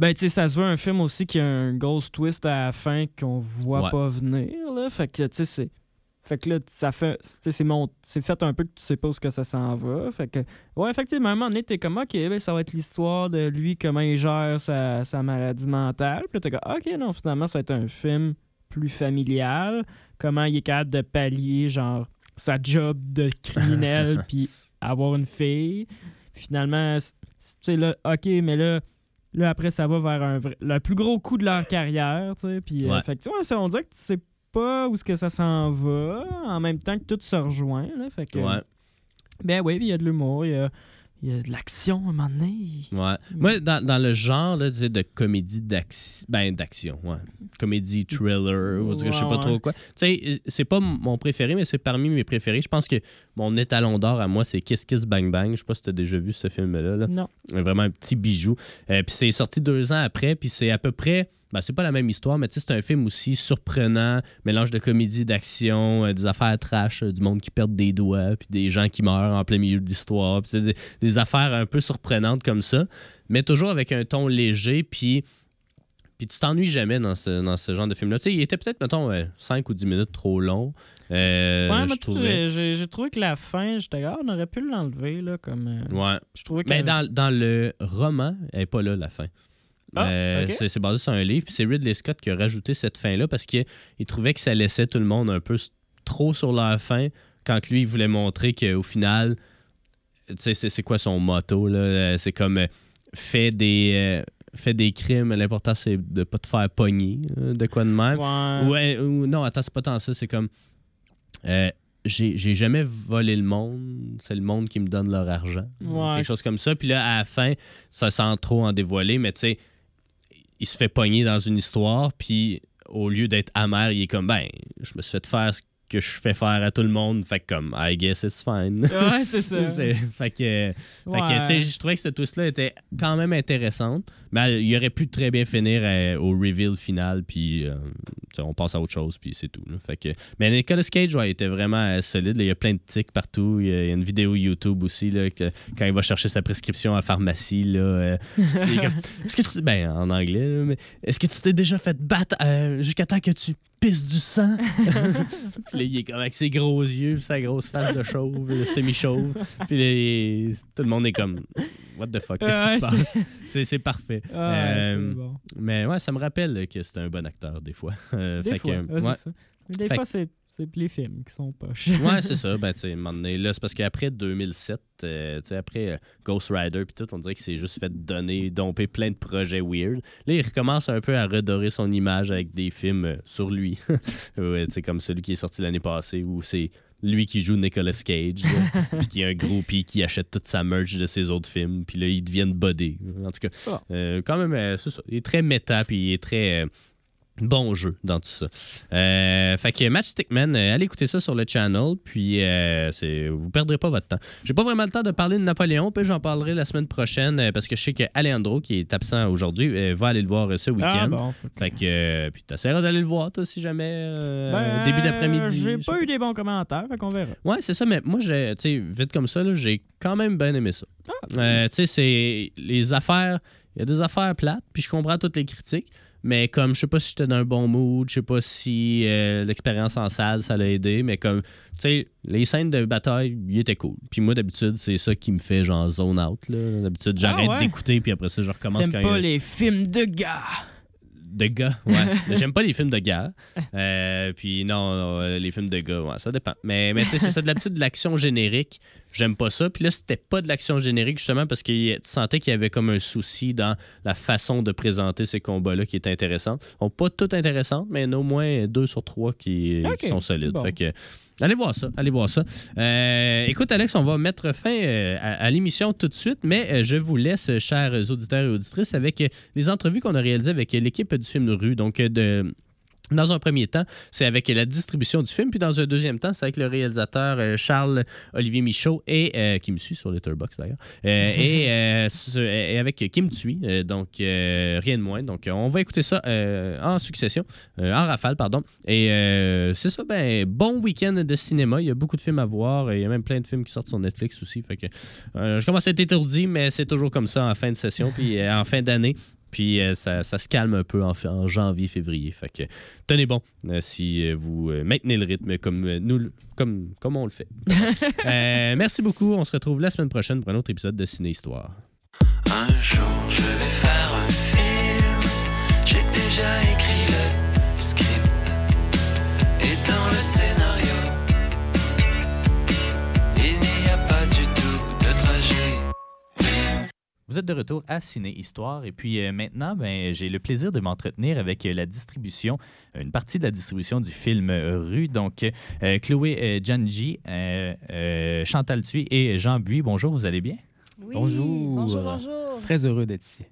ben, tu sais, ça se veut un film aussi qui a un ghost twist à la fin qu'on voit Ouais. pas venir, là. Fait que, tu sais, c'est. Fait que là, ça fait. C'est mon- c'est fait un peu que tu sais pas où que ça s'en va. Fait que. Ouais, effectivement, à un moment donné, t'es comme, OK, ben, ça va être l'histoire de lui, comment il gère sa, sa maladie mentale. Puis t'es comme, OK, non, finalement, ça va être un film plus familial. Comment il est capable de pallier, genre, sa job de criminel, puis avoir une fille. Finalement, c- c- tu sais, là, OK, mais là, là, après, ça va vers un vrai- le plus gros coup de leur carrière, tu sais. Puis, euh, Ouais. fait que, tu vois, ça, on dirait que tu sais pas où est-ce que ça s'en va, en même temps que tout se rejoint, là. Fait que, Ouais. ben oui, il y a de l'humour, il y a, il y a de l'action, à un moment donné. Ouais. Moi, dans, dans le genre là, tu sais, de comédie d'action, ben d'action, ouais. Comédie thriller, ou je sais pas ouais. trop quoi. Tu sais, c'est pas mon préféré, mais c'est parmi mes préférés. Je pense que mon étalon d'or à moi, c'est Kiss Kiss Bang Bang. Je sais pas si t'as déjà vu ce film-là. là. Non. Vraiment un petit bijou. Euh, puis c'est sorti deux ans après, puis c'est à peu près. Ben, c'est pas la même histoire, mais c'est un film aussi surprenant, mélange de comédie, d'action, euh, des affaires trash, euh, du monde qui perd des doigts, puis des gens qui meurent en plein milieu de l'histoire, puis des, des affaires un peu surprenantes comme ça, mais toujours avec un ton léger, puis, puis tu t'ennuies jamais dans ce, dans ce genre de film-là. Tu sais, il était peut-être, mettons, 5 ou 10 minutes trop long. euh, ouais, je trouvais. j'ai- trouvé que la fin, j'étais ah, on aurait pu l'enlever, là, comme... euh, Ouais. Je trouvais que... Mais dans, dans le roman, elle n'est pas là, la fin. Ah, Euh, c'est, basé sur un livre. Puis c'est Ridley Scott qui a rajouté cette fin-là parce qu'il il trouvait que ça laissait tout le monde un peu trop sur leur fin quand lui, il voulait montrer qu'au final, tu sais, c'est, quoi son motto? Euh, C'est comme euh, fais des, euh, fais des crimes, l'important c'est de pas te faire pogner, de quoi de même. Ouais. Ouais, ou non, attends, c'est pas tant ça. C'est comme. j'ai jamais volé le monde. C'est le monde qui me donne leur argent. Ouais. Quelque chose comme ça. Puis là, à la fin, ça sans trop en dévoiler, mais tu sais, il se fait pogner dans une histoire. Puis au lieu d'être amer, il est comme, ben, je me suis fait faire que je fais faire à tout le monde. Fait que comme, I guess it's fine. Ouais, c'est ça. C'est- fait que. Fait que, Ouais. tu sais, je trouvais que cette twist-là était quand même intéressante. Mais il aurait pu très bien finir euh, au reveal final, puis euh, on passe à autre chose, puis c'est tout. là. Fait que, mais Nicolas Cage, ouais, il était vraiment euh, solide. là. Il y a plein de tics partout. Il y a, une vidéo YouTube aussi, là, que, quand il va chercher sa prescription à la pharmacie. Là, euh, est-ce que tu. Ben, en anglais, là, mais est-ce que tu t'es déjà fait battre jusqu'à temps que tu pisses du sang? puis là, il est comme avec ses gros yeux, puis sa grosse face de chauve, de semi-chauve. Puis là, il- tout le monde est comme, what the fuck, qu'est-ce Ouais, qui se passe? C'est, parfait. Ouais, Euh, bon. Mais ouais, ça me rappelle que c'est un bon acteur des fois. Euh, Des fait fois, que, ouais, ouais. c'est ça. Des Fait fois, c'est c'est les films qui sont poches. Ouais, c'est ça. Ben, tu sais, là, c'est parce qu'après 2007, euh, tu sais, après euh, Ghost Rider, puis tout, on dirait qu'il s'est juste fait donner, domper plein de projets weird. Là, il recommence un peu à redorer son image avec des films euh, sur lui. ouais, tu sais, comme celui qui est sorti l'année passée où c'est lui qui joue Nicolas Cage, puis qui est un groupie qui achète toute sa merch de ses autres films, puis là, ils deviennent bodés. En tout cas, Ah. quand même, c'est ça. Il est très méta, puis il est très. Bon jeu dans tout ça. Euh, fait que Matchstick Man, euh, allez écouter ça sur le channel, puis euh, c'est, vous perdrez pas votre temps. J'ai pas vraiment le temps de parler de Napoléon, puis j'en parlerai la semaine prochaine euh, parce que je sais que Alejandro, qui est absent aujourd'hui, va aller le voir ce week-end. Ah, bon, faut Fait que, puis t'essaieras d'aller le voir, toi, si jamais, Ben, début d'après-midi. J'ai sais pas eu des bons commentaires, fait qu'on verra. Ouais, c'est ça, mais moi, j'ai, tu sais, vite comme ça, j'ai quand même bien aimé ça. Euh, tu sais, c'est les affaires, il y a des affaires plates, puis je comprends toutes les critiques, mais comme je sais pas si j'étais dans un bon mood, je sais pas si euh, l'expérience en salle, ça l'a aidé, mais comme, tu sais, les scènes de bataille, ils étaient cool. Puis moi, d'habitude, c'est ça qui me fait genre zone out, là. D'habitude, j'arrête ouais? d'écouter, puis après ça, je recommence quand pas il les films de gars? De gars, ouais. J'aime pas les films de gars. Euh, puis non, euh, les films de gars, ouais, ça dépend. Mais, mais tu sais, c'est ça, de l'habitude de l'action générique. J'aime pas ça. Puis là, c'était pas de l'action générique, justement, parce que tu sentais qu'il y avait comme un souci dans la façon de présenter ces combats-là qui était intéressante. Sont pas toutes intéressantes, mais au moins deux sur trois qui, sont solides. bon. Fait que, allez voir ça, allez voir ça. Euh, écoute, Alex, on va mettre fin euh, à, l'émission tout de suite, mais euh, je vous laisse, chers auditeurs et auditrices, avec les entrevues qu'on a réalisées avec l'équipe du film de rue. Donc, de. Dans un premier temps, c'est avec la distribution du film, puis dans un deuxième temps, c'est avec le réalisateur euh, Charles Olivier Michaud et euh, qui me suit sur Letterboxd d'ailleurs, euh, et, euh, ce- et avec Kim Tui, donc rien de moins. Donc, on va écouter ça en succession, en rafale, pardon. Et euh, c'est ça, ben bon week-end de cinéma. Il y a beaucoup de films à voir. Il y a même plein de films qui sortent sur Netflix aussi. Fait que je commence à être étourdi, mais c'est toujours comme ça en fin de session, puis en fin d'année. Puis euh, ça, ça se calme un peu en, en janvier, février. Fait que tenez bon euh, si euh, vous euh, maintenez le rythme comme euh, nous, comme, comme on le fait. Euh, merci beaucoup. On se retrouve la semaine prochaine pour un autre épisode de Ciné Histoire. Un jour je vais faire un film. J'ai déjà écrit le script. Et dans le scénario, Vous êtes de retour à Ciné Histoire et puis euh, maintenant, ben, j'ai le plaisir de m'entretenir avec euh, la distribution, une partie de la distribution du film euh, Rue. Donc, euh, Chloé euh, Janji, euh, euh, Chantal Thuy et Jean Buis. Bonjour, vous allez bien? Oui, Bonjour. Bonjour, bonjour. Très heureux d'être ici.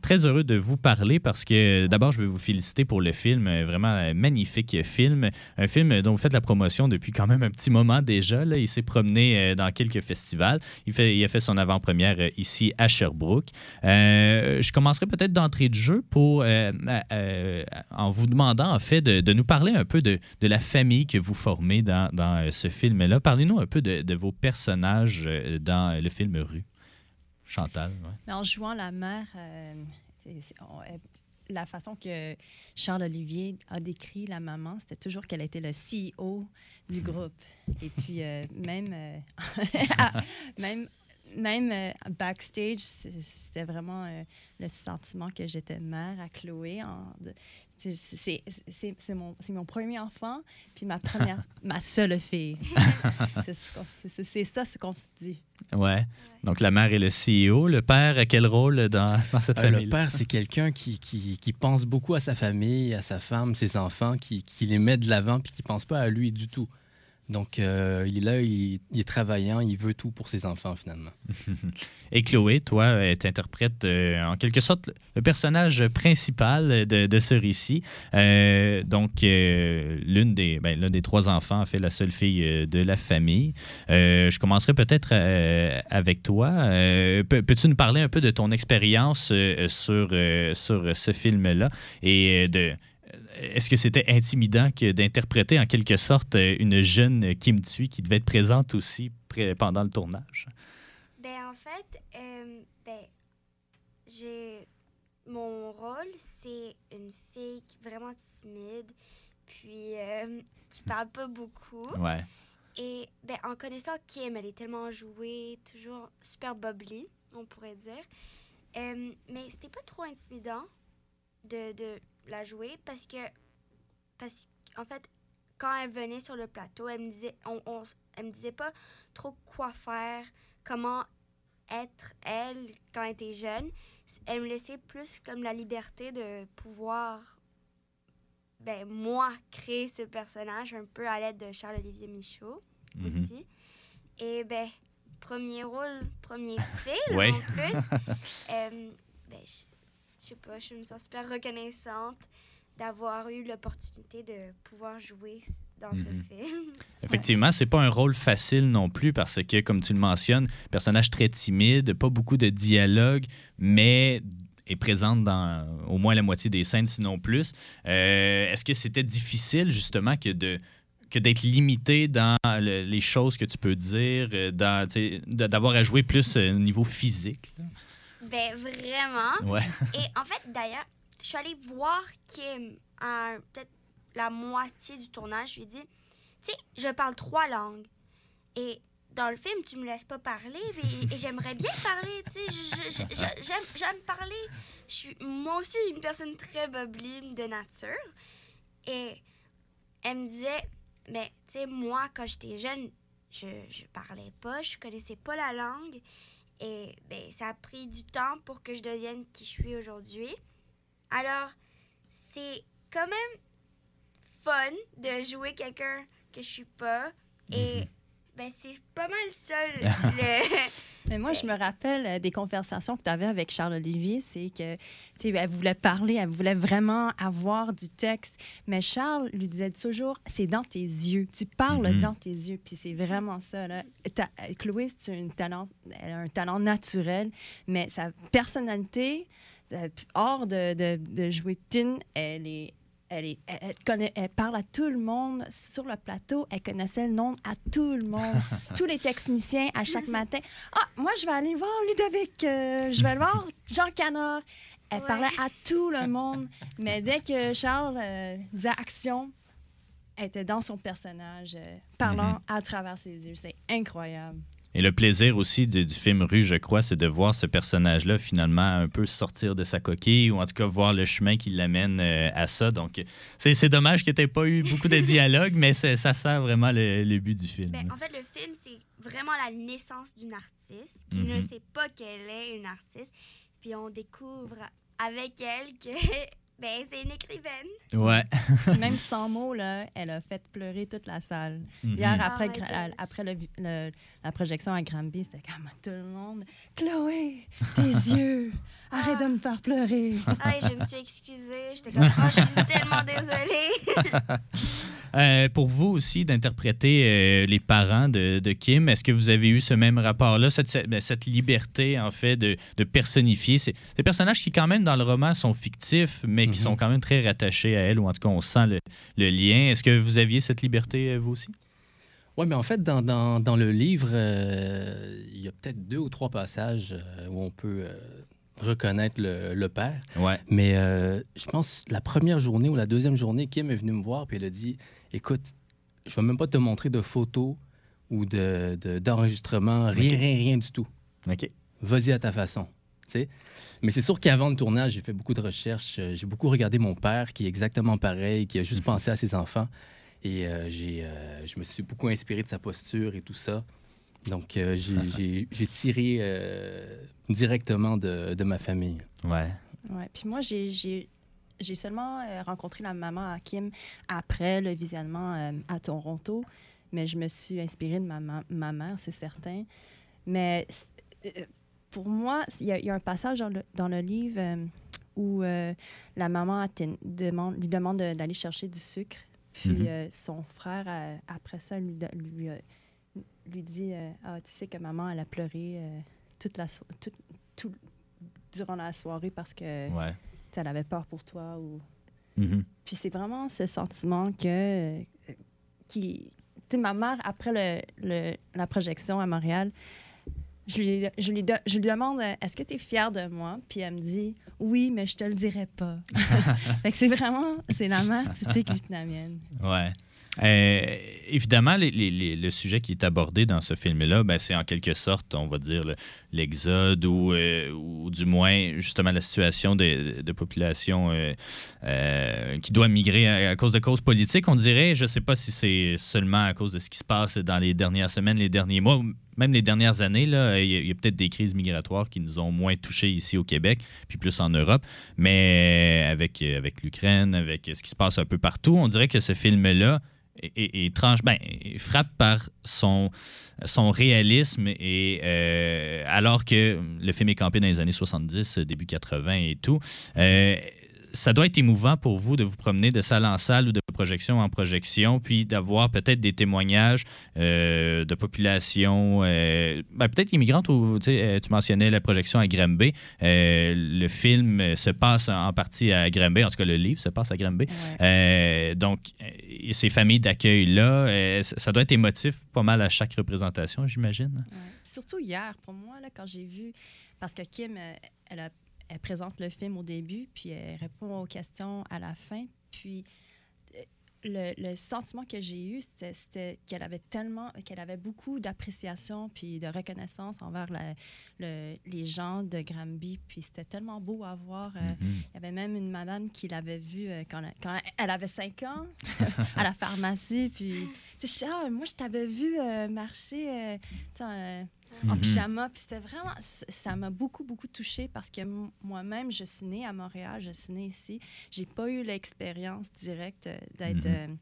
Très heureux de vous parler parce que d'abord, je veux vous féliciter pour le film, euh, vraiment euh, magnifique film. Un film dont vous faites la promotion depuis quand même un petit moment déjà. Là. Il s'est promené euh, dans quelques festivals. Il, a fait son avant-première ici à Sherbrooke. Je commencerai peut-être d'entrée de jeu pour, en vous demandant en fait de, nous parler un peu de, la famille que vous formez dans, ce film-là. Parlez-nous un peu de, vos personnages dans le film Rue. Chantal, ouais. Mais en jouant la mère, euh, c'est- c'est- on- euh, la façon que Charles Olivier a décrit la maman, c'était toujours qu'elle était le CEO du groupe. Et puis, euh, même, euh, même même backstage, c'était vraiment le sentiment que j'étais mère à Chloé. en- de- c'est- c'est c'est- c'est mon, c'est mon premier enfant, puis ma première, ma seule fille. C'est ce qu'on- c'est c'est ça ce qu'on se dit. Ouais. Donc, la mère est le CEO. Le père, a quel rôle dans, dans cette Euh, famille? le père, c'est quelqu'un qui, qui, qui pense beaucoup à sa famille, à sa femme, ses enfants, qui, qui les met de l'avant puis qui pense pas à lui du tout. Donc, euh, il est là, il, est travaillant, il veut tout pour ses enfants, finalement. Et Chloé, toi, tu interprètes en quelque sorte le- personnage principal de, ce récit. Euh, donc, euh, l'une des, ben, l'un des trois enfants, en fait, la seule fille euh, de la famille. Euh, je commencerai peut-être euh, avec toi. Euh, peux- Peux-tu nous parler un peu de ton expérience euh, sur, euh, sur ce film-là et euh, de. Est-ce que c'était intimidant que d'interpréter en quelque sorte euh, une jeune Kim Tui qui devait être présente aussi pendant le tournage? Ben, en fait, euh, ben, j'ai. Mon rôle, c'est une fille qui est vraiment timide, puis euh, qui parle pas beaucoup. Ouais. Et ben, en connaissant Kim, elle est tellement jouée, toujours super bubbly, on pourrait dire. Euh, mais c'était pas trop intimidant de, de la jouer parce que, parce qu'en fait, quand elle venait sur le plateau, elle me disait, on, on elle me disait pas trop quoi faire, comment être elle quand elle était jeune. Elle me laissait plus comme la liberté de pouvoir, ben, moi, créer ce personnage un peu à l'aide de Charles-Olivier Michaud Mhm. aussi. Et ben, premier rôle, premier film Ouais. en plus. Euh, ben, je je sais pas, je me sens super reconnaissante d'avoir eu l'opportunité de pouvoir jouer dans ce Mhm. film. Effectivement, c'est pas un rôle facile non plus parce que, comme tu le mentionnes, personnage très timide, pas beaucoup de dialogue, mais est présente dans au moins la moitié des scènes, sinon plus. Euh, Est-ce que c'était difficile justement que de que d'être limité dans le- les choses que tu peux dire, euh, d'avoir à jouer plus euh, au niveau physique? là? Ben, vraiment. Ouais. Et en fait, d'ailleurs, je suis allée voir Kim à peut-être la moitié du tournage. Je lui ai dit, tu sais, je parle trois langues. Et dans le film, tu me laisses pas parler, mais- et j'aimerais bien parler, tu sais. J'aime parler. Je suis moi aussi une personne très bubbly de nature. Et elle me disait, mais tu sais, moi, quand j'étais jeune, je, je parlais pas, je connaissais pas la langue. Et ben, ça a pris du temps pour que je devienne qui je suis aujourd'hui. Alors, c'est quand même fun de jouer quelqu'un que je suis pas. Et ben, c'est pas mal ça le. Mais moi, je me rappelle euh, des conversations que tu avais avec Charles-Olivier, c'est que, tu sais, elle voulait parler, elle voulait vraiment avoir du texte. Mais Charles lui disait toujours, c'est dans tes yeux. Tu parles Mhm. dans tes yeux. Puis c'est vraiment ça, là. Chloé, c'est un talent, elle a un talent naturel, mais sa personnalité, euh, hors de, de, de jouer Tin, elle est... Elle, est, elle, elle connaît, elle parle à tout le monde sur le plateau. Elle connaissait le nom à tout le monde. Tous les techniciens à chaque matin. Ah, moi, je vais aller voir Ludovic. euh, je vais aller voir Jean Canard. Elle Ouais. parlait à tout le monde. Mais dès que Charles euh, disait action, elle était dans son personnage, euh, parlant Mhm. à travers ses yeux. C'est incroyable. Et le plaisir aussi du, du film Rue, je crois, c'est de voir ce personnage-là finalement un peu sortir de sa coquille ou en tout cas voir le chemin qui l'amène euh, à ça. Donc, c'est dommage que tu n'aies pas eu beaucoup de dialogue, mais ça sert vraiment le, le but du film. Ben, en fait, le film, c'est vraiment la naissance d'une artiste qui ne Mhm. sait pas qu'elle est une artiste. Puis on découvre avec elle que ben, c'est une écrivaine. Ouais. Même sans mots, là, elle a fait pleurer toute la salle. Mhm. Hier, Oh après, gosh. après le la projection à Granby, c'était comme tout le monde. Chloé, tes yeux, arrête de me faire pleurer. Ah, je me suis excusée. J'étais comme, oh, je suis tellement désolée. Euh, pour vous aussi d'interpréter euh, les parents de, de Kim, est-ce que vous avez eu ce même rapport-là, cette, cette, ben, liberté en fait de, de personnifier ces, ces personnages qui quand même dans le roman sont fictifs, mais qui Mhm. sont quand même très rattachés à elle, ou en tout cas on sent le, le lien. Est-ce que vous aviez cette liberté euh, vous aussi? Oui, mais en fait, dans, dans, dans le livre, euh, il y a peut-être deux ou trois passages euh, où on peut euh, reconnaître le, le père. Ouais. Mais je pense la première journée ou la deuxième journée, Kim est venue me voir puis elle a dit Écoute, je vais même pas te montrer de photos ou de, de- d'enregistrement, rien, rien, rien du tout. OK. vas-y à ta façon. tu sais. Mais c'est sûr qu'avant le tournage, j'ai fait beaucoup de recherches. Euh, J'ai beaucoup regardé mon père, qui est exactement pareil, qui a juste pensé à ses enfants. Et euh, j'ai, euh, je me suis beaucoup inspiré de sa posture et tout ça. Donc, euh, j'ai- tiré euh, directement de, de ma famille. Ouais. Ouais. Puis moi, j'ai- j'ai seulement euh, rencontré la maman à Kim après le visionnement euh, à Toronto, mais je me suis inspirée de ma, ma, ma mère, c'est certain. Mais euh, pour moi, il y, a- il y a un passage dans le, dans le livre euh, où la maman demande, lui demande de- d'aller chercher du sucre, puis Mhm. euh, son frère, après ça, lui, do- lui, lui dit Ah, tu sais que maman, elle a pleuré toute la so- toute- tout- durant la soirée parce que Ouais. Elle avait peur pour toi. Ou... Mhm. Puis c'est vraiment ce sentiment que. euh, qui, tu sais, ma mère, après le, le- la projection à Montréal, je lui, je lui, de- je lui demande euh, Est-ce que tu es fière de moi? Puis elle me dit Oui, mais je te le dirai pas. fait que c'est vraiment. C'est la mère typique vietnamienne. Ouais. Euh, évidemment, les- le sujet qui est abordé dans ce film-là, ben, c'est en quelque sorte, on va dire, le- l'exode ou, euh, ou du moins, justement, la situation de, population euh, qui doit migrer à, cause de causes politiques. On dirait, je ne sais pas si c'est seulement à cause de ce qui se passe dans les dernières semaines, les derniers mois, même les dernières années. là, Il y a, a peut-être des crises migratoires qui nous ont moins touchés ici au Québec, puis plus en Europe. Mais avec, avec l'Ukraine, avec ce qui se passe un peu partout, on dirait que ce film-là est- est tranche- ben, frappe par son, son réalisme et euh, alors que le film est campé dans les années 70, début 80 et tout, euh, ça doit être émouvant pour vous de vous promener de salle en salle ou de projection en projection, puis d'avoir peut-être des témoignages euh, de populations, euh, ben, peut-être immigrantes, ou tu sais, euh, tu mentionnais la projection à Granby. Euh, le film se passe en partie à Granby, en tout cas le livre se passe à Granby. Ouais. Donc, ces familles d'accueil-là, ça doit être émotif pas mal à chaque représentation, j'imagine. Ouais. Surtout hier, pour moi, là, quand j'ai vu, parce que Kim, elle, a- elle présente le film au début, puis elle répond aux questions à la fin, puis euh, le, le sentiment que j'ai eu, c'était- qu'elle avait tellement, qu'elle avait beaucoup d'appréciation puis de reconnaissance envers la- le- les gens de Granby, puis c'était tellement beau à voir. euh, Mhm. il y avait même une madame qui l'avait vue euh, quand, quand elle avait 5 ans à la pharmacie. Puis, tu sais, Ah, moi, je t'avais vu marcher euh, en Mhm. pyjama. Puis c'était vraiment, ça m'a beaucoup, beaucoup touchée parce que moi-même, je suis née à Montréal, je suis née ici. J'ai pas eu l'expérience directe euh, d'être Mhm.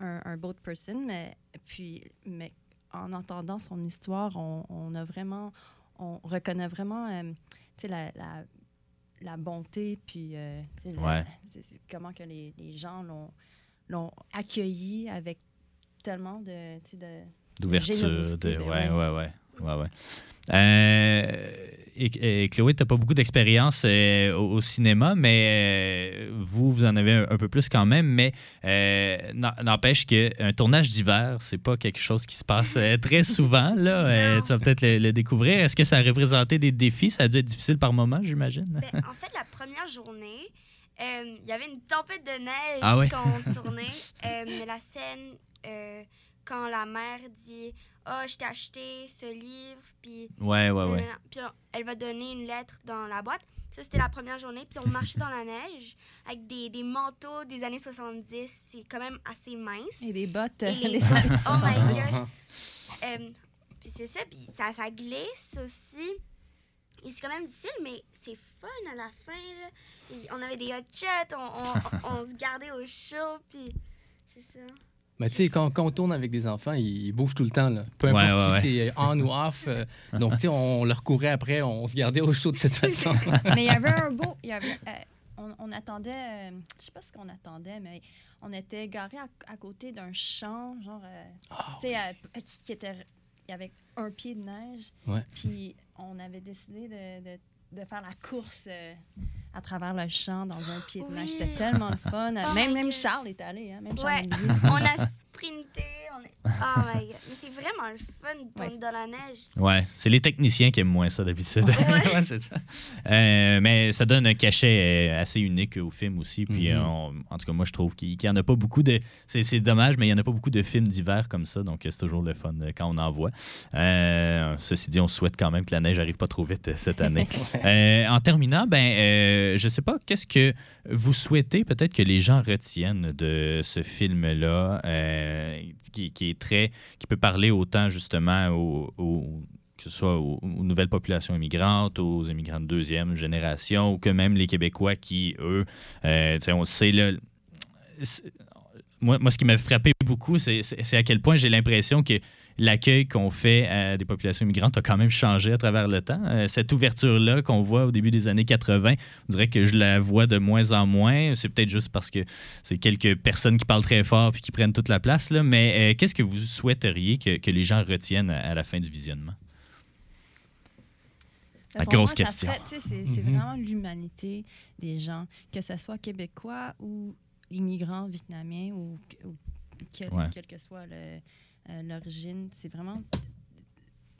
euh, un, un boat person, mais, puis, mais en entendant son histoire, on, on a vraiment, on reconnaît vraiment euh, tu sais, la, la, la bonté, puis euh, la- comment que les, les gens l'ont, l'ont accueilli avec tellement de, D'ouverture. De... ben Ouais, ouais. ouais, ouais. ouais. Euh, et, et Chloé, tu n'as pas beaucoup d'expérience euh, au, au cinéma, mais euh, vous, vous en avez un, un peu plus quand même. Mais n'empêche qu'un tournage d'hiver, c'est pas quelque chose qui se passe très souvent. Là. Tu vas peut-être le, le découvrir. Est-ce que ça a représenté des défis? Ça a dû être difficile par moment, j'imagine. Ben, en fait, la première journée, il y avait une tempête de neige Ah ouais? quand on tournait. Mais la scène, quand la mère dit Ah, je t'ai acheté ce livre, puis Ouais, ouais, ouais. puis elle va donner une lettre dans la boîte. Ça, c'était la première journée. Puis on marchait dans la neige avec des, des manteaux des années 70. C'est quand même assez mince. et des bottes. Et euh, les- des années Oh my 70. gosh. Euh, puis c'est ça, puis ça, ça glisse aussi. Et c'est quand même difficile, mais c'est fun à la fin. Là. Et on avait des hot shots, on, on, on- on se gardait au chaud, puis c'est ça. Mais tu sais, quand, quand on tourne avec des enfants, ils, ils bougent tout le temps. Là. Peu importe ouais, si c'est on ou off. euh, donc, tu sais, on leur courait après, on se gardait au chaud de cette façon. mais il y avait un beau. il y avait, euh, on, on attendait. euh, je sais pas ce qu'on attendait, mais on était garé à, à côté d'un champ, genre. euh, Ah, tu sais, euh, qui, qui était. Il y avait un pied de neige. Puis on avait décidé de, de, de faire la course euh, à travers le champ dans un pied de neige. Oui. C'était tellement le fun. Oh même même. Charles est allé. Hein? Même. Charles Olivier. On a sprinté, on est... Oh my god. Mais c'est vraiment le fun de tourner dans la neige. Ouais, c'est les techniciens qui aiment moins ça d'habitude. Ouais. Ouais, c'est ça. Euh, mais ça donne un cachet euh, assez unique au film aussi. Puis, Mhm. euh, on- en tout cas, moi, je trouve qu'il n'y en a pas beaucoup de. C'est c'est dommage, mais il n'y en a pas beaucoup de films d'hiver comme ça. Donc, c'est toujours le fun quand on en voit. Euh, ceci dit, on souhaite quand même que la neige arrive pas trop vite cette année. Euh, en terminant, ben, euh, je sais pas, qu'est-ce que vous souhaitez peut-être que les gens retiennent de ce film-là, euh, qui, est très, qui peut parler autant justement aux, que ce soit aux, nouvelles populations immigrantes, aux immigrants de deuxième génération, ou que même les Québécois qui, eux, euh, on sait c'est- Moi, moi, ce qui m'a frappé beaucoup, c'est à quel point j'ai l'impression que l'accueil qu'on fait à des populations immigrantes a quand même changé à travers le temps. Euh, cette ouverture-là qu'on voit au début des années 80, on dirait que je la vois de moins en moins. C'est peut-être juste parce que c'est quelques personnes qui parlent très fort puis qui prennent toute la place. Là. Mais euh, qu'est-ce que vous souhaiteriez que, que les gens retiennent à, à la fin du visionnement? La grosse moi, question. C'est Mhm. vraiment l'humanité des gens, que ce soit québécois ou immigrants vietnamiens ou, ou quel, Ouais. que soit le- euh, l'origine. C'est vraiment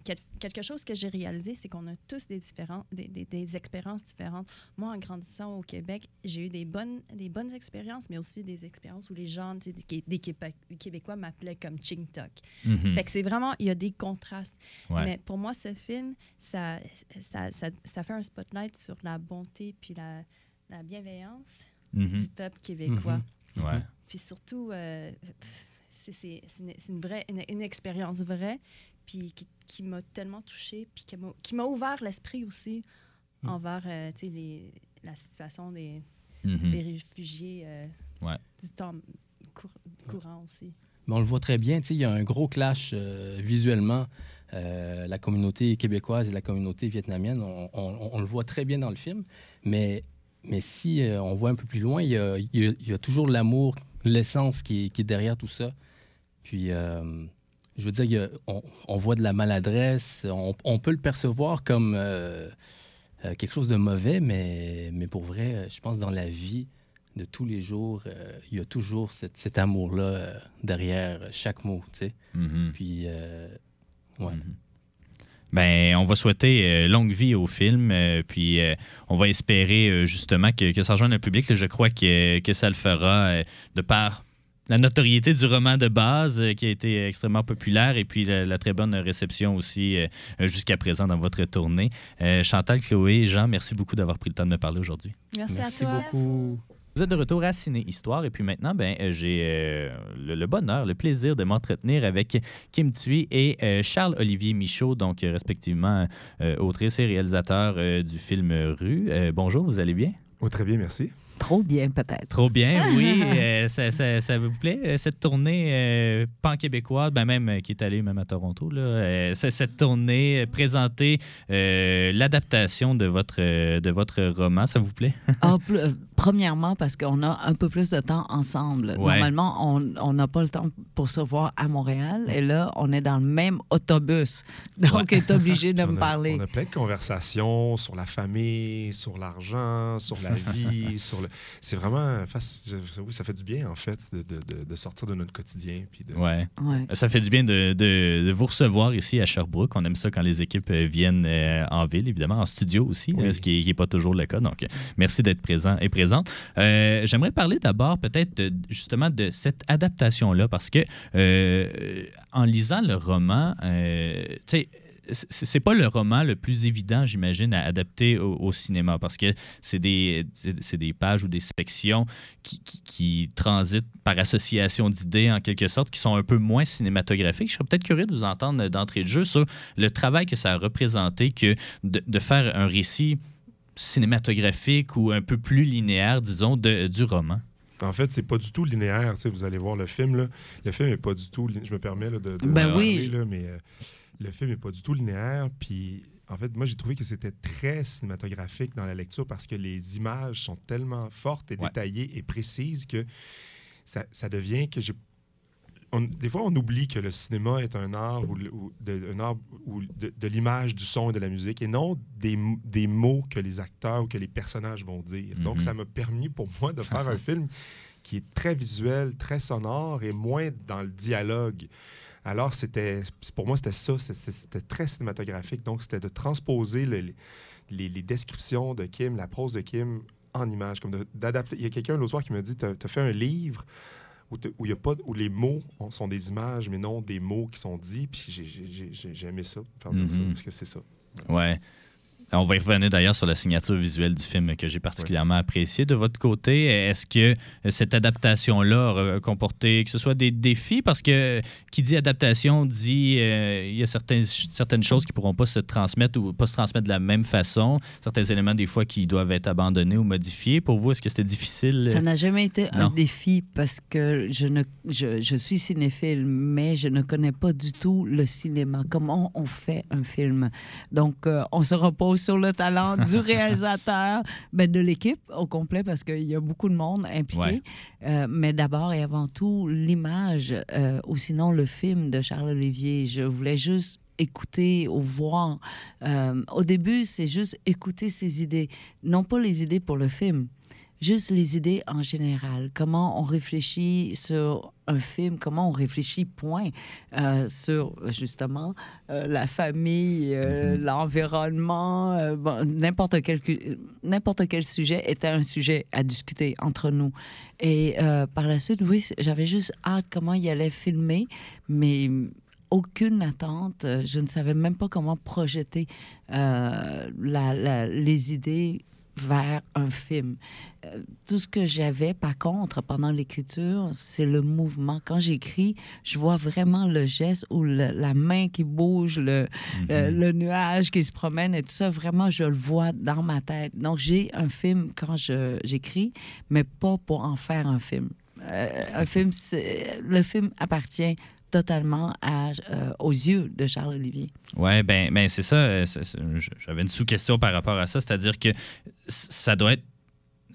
quel- quelque chose que j'ai réalisé, c'est qu'on a tous des, différents, des, des- des expériences différentes. Moi, en grandissant au Québec, j'ai eu des bonnes, des bonnes expériences, mais aussi des expériences où les gens, des, des Québé- Québécois m'appelaient comme Ching Tok. Mhm. Fait que c'est vraiment, il y a des contrastes. Ouais. Mais pour moi, ce film, ça, ça, ça, ça fait un spotlight sur la bonté puis la, la bienveillance Mhm. du peuple québécois. Ouais. Puis surtout, euh, c'est- c'est une, c'est une vraie, une, une expérience vraie, puis qui, qui m'a tellement touchée, puis qui m'a- qui m'a ouvert l'esprit aussi Mm. envers euh, les, la situation des, Mhm. des réfugiés euh, Ouais. du temps cour- courant aussi. Mais on le voit très bien, il y a un gros clash euh, visuellement. Euh, la communauté québécoise et la communauté vietnamienne, on, on- on le voit très bien dans le film. Mais, mais si euh, on voit un peu plus loin, il y a, il y a- il y a toujours l'amour, l'essence qui, qui est derrière tout ça. Puis, euh, je veux dire, on, on voit de la maladresse, on, on peut le percevoir comme euh, euh, quelque chose de mauvais, mais, mais pour vrai, je pense dans la vie de tous les jours, euh, il y a toujours cette- cet amour-là derrière chaque mot, tu sais. Mhm. Puis, ouais. Mhm. Ben, on va souhaiter euh, longue vie au film, euh, puis euh, on va espérer justement que, que ça rejoigne le public. Je crois que, que ça le fera de par la notoriété du roman de base euh, qui a été extrêmement populaire et puis la, la très bonne réception aussi euh, jusqu'à présent dans votre tournée. Euh, Chantal, Chloé, Jean, merci beaucoup d'avoir pris le temps de me parler aujourd'hui. Merci, Merci à toi. beaucoup. Vous êtes de retour à Ciné Histoire et puis maintenant, ben, j'ai euh, le, le bonheur, le plaisir de m'entretenir avec Kim Thuy et euh, Charles-Olivier Michaud, donc respectivement euh, autrice et réalisateur euh, du film Rue. Euh, bonjour, vous allez bien? Oh, très bien, merci. Trop bien, peut-être. Trop bien, oui. Euh, ça, ça- ça vous plaît, euh, cette tournée euh, pan-québécoise, ben même euh, qui est allée même à Toronto, là, cette tournée présenter l'adaptation de votre, de votre roman, ça vous plaît? Ah, premièrement, parce qu'on a un peu plus de temps ensemble. Ouais. Normalement, on n'a pas le temps pour se voir à Montréal. Et là, on est dans le même autobus. Donc, Ouais. on est obligé de on, me a, parler. on a plein de conversations sur la famille, sur l'argent, sur la vie, sur le. C'est vraiment. Oui, ça fait du bien, en fait, de, de- de- sortir de notre quotidien. Puis de... Ouais. Ouais. Ça fait du bien de, de- de vous recevoir ici à Sherbrooke. On aime ça quand les équipes euh, viennent euh, en ville, évidemment, en studio aussi, Oui. ce qui n'est pas toujours le cas. Donc, merci d'être présent et Euh, J'aimerais parler d'abord peut-être justement de cette adaptation-là, parce que euh, en lisant le roman, euh, tu sais, c'est pas le roman le plus évident, j'imagine, à adapter au, cinéma parce que c'est des, pages ou des sections qui, transitent par association d'idées en quelque sorte, qui sont un peu moins cinématographiques. Je serais peut-être curieux de vous entendre d'entrée de jeu sur le travail que ça a représenté que de faire un récit cinématographique ou un peu plus linéaire, disons, de, du roman? En fait, c'est pas du tout linéaire. Vous allez voir le film. Là. Le film est pas du tout. Je me permets là, de, de Ben parler, oui. là, mais euh, le film est pas du tout linéaire. Puis, en fait, moi, j'ai trouvé que c'était très cinématographique dans la lecture parce que les images sont tellement fortes et Ouais. détaillées et précises que ça, ça devient que j'ai. On- des fois, on oublie que le cinéma est un art, où, le- où- de, un art où de, de l'image, du son et de la musique, et non des, mots que les acteurs ou que les personnages vont dire. Donc, Mhm. ça m'a permis pour moi de faire un film qui est très visuel, très sonore et moins dans le dialogue. Alors, c'était, pour moi, c'était ça. C'était, c'était très cinématographique. Donc, c'était de transposer le- les, les descriptions de Kim, la prose de Kim en images, comme de- d'adapter. Il y a quelqu'un l'autre soir qui me dit Tu as fait un livre où, t'as- où il y a pas, où les mots ont- sont des images, mais non des mots qui sont dits. Puis j'ai- aimé ça, faire dire ça, Mhm. parce que c'est ça. Ouais. On va y revenir d'ailleurs sur la signature visuelle du film que j'ai particulièrement appréciée. De votre côté, est-ce que cette adaptation-là a comporté que ce soit des défis? Parce que qui dit adaptation dit euh, il y a certaines, certaines choses qui ne pourront pas se transmettre ou pas se transmettre de la même façon. Certains éléments, des fois, qui doivent être abandonnés ou modifiés. Pour vous, est-ce que c'était difficile? Ça n'a jamais été Non. un défi parce que je, ne, je, je suis cinéphile, mais je ne connais pas du tout le cinéma, comment on fait un film? Donc, euh, on se repose sur le talent du réalisateur, ben, de l'équipe au complet parce qu'il y a beaucoup de monde impliqué. Ouais. Euh, mais d'abord et avant tout, l'image euh, ou sinon le film de Charles Olivier. Je voulais juste écouter ou voir. Euh, au début, c'est juste écouter ses idées, non pas les idées pour le film, juste les idées en général. Comment on réfléchit sur un film, comment on réfléchit, point, euh, sur justement euh, la famille, euh, l'environnement, euh, bon, n'importe quel, quel sujet était un sujet à discuter entre nous. Et par la suite, oui, j'avais juste hâte comment il allait filmer, mais aucune attente. Je ne savais même pas comment projeter euh, la- la- les idées vers un film. Euh, tout ce que j'avais, par contre, pendant l'écriture, c'est le mouvement. Quand j'écris, je vois vraiment le geste ou le- la main qui bouge, le, euh, le nuage qui se promène et tout ça. Vraiment, je le vois dans ma tête. Donc, j'ai un film quand j'écris, mais pas pour en faire un film. Euh, un film, le film appartient totalement à, euh, aux yeux de Charles Olivier. Oui, ben, ben c'est ça. euh, J'avais une sous-question par rapport à ça, c'est-à-dire que ça doit être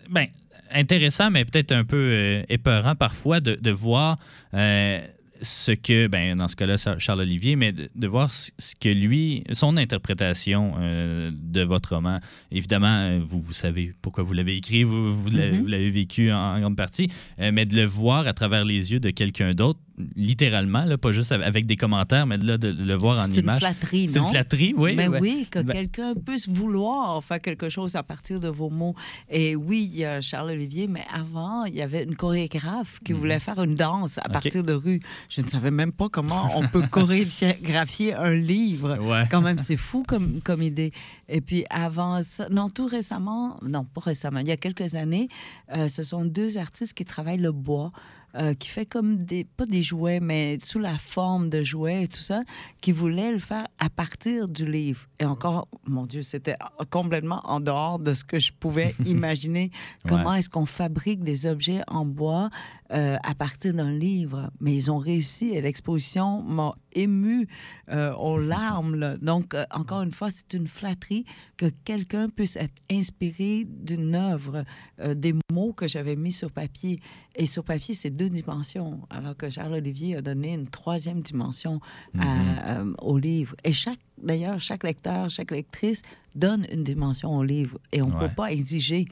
ben, intéressant, mais peut-être un peu euh, épeurant parfois de, de voir euh, ce que, ben, dans ce cas-là, Charles Olivier, mais de, de voir ce que lui, son interprétation euh, de votre roman. Évidemment, vous, vous savez pourquoi vous l'avez écrit, vous, vous l'avez vécu en, en grande partie, mais de le voir à travers les yeux de quelqu'un d'autre, littéralement, là, pas juste avec des commentaires, mais de, là, de le voir en C'est une image. flatterie, C'est une non? flatterie, oui. Mais ouais. oui, que Ben- quelqu'un puisse vouloir faire quelque chose à partir de vos mots. Et oui, il y a Charles Olivier, mais avant, il y avait une chorégraphe qui voulait faire une danse à Mhm. Partir de rue. Je ne savais même pas comment on peut chorégraphier un livre. Ouais. Quand même, c'est fou comme, comme idée. Et puis avant ça, non, tout récemment, non, pas récemment, il y a quelques années, euh, ce sont deux artistes qui travaillent le bois. Euh, qui fait comme des, pas des jouets, mais sous la forme de jouets et tout ça, qui voulaient le faire à partir du livre. Et encore, mon Dieu, c'était complètement en dehors de ce que je pouvais imaginer. Comment est-ce qu'on fabrique des objets en bois euh, à partir d'un livre? Mais ils ont réussi et l'exposition m'a ému euh, aux larmes. là. Donc, euh, encore une fois, c'est une flatterie que quelqu'un puisse être inspiré d'une œuvre, euh, des mots que j'avais mis sur papier. Et sur papier, c'est deux dimensions, alors que Charles Olivier a donné une troisième dimension à, euh, au livre. Et chaque, d'ailleurs, chaque lecteur, chaque lectrice donne une dimension au livre. Et on ne Ouais. peut pas exiger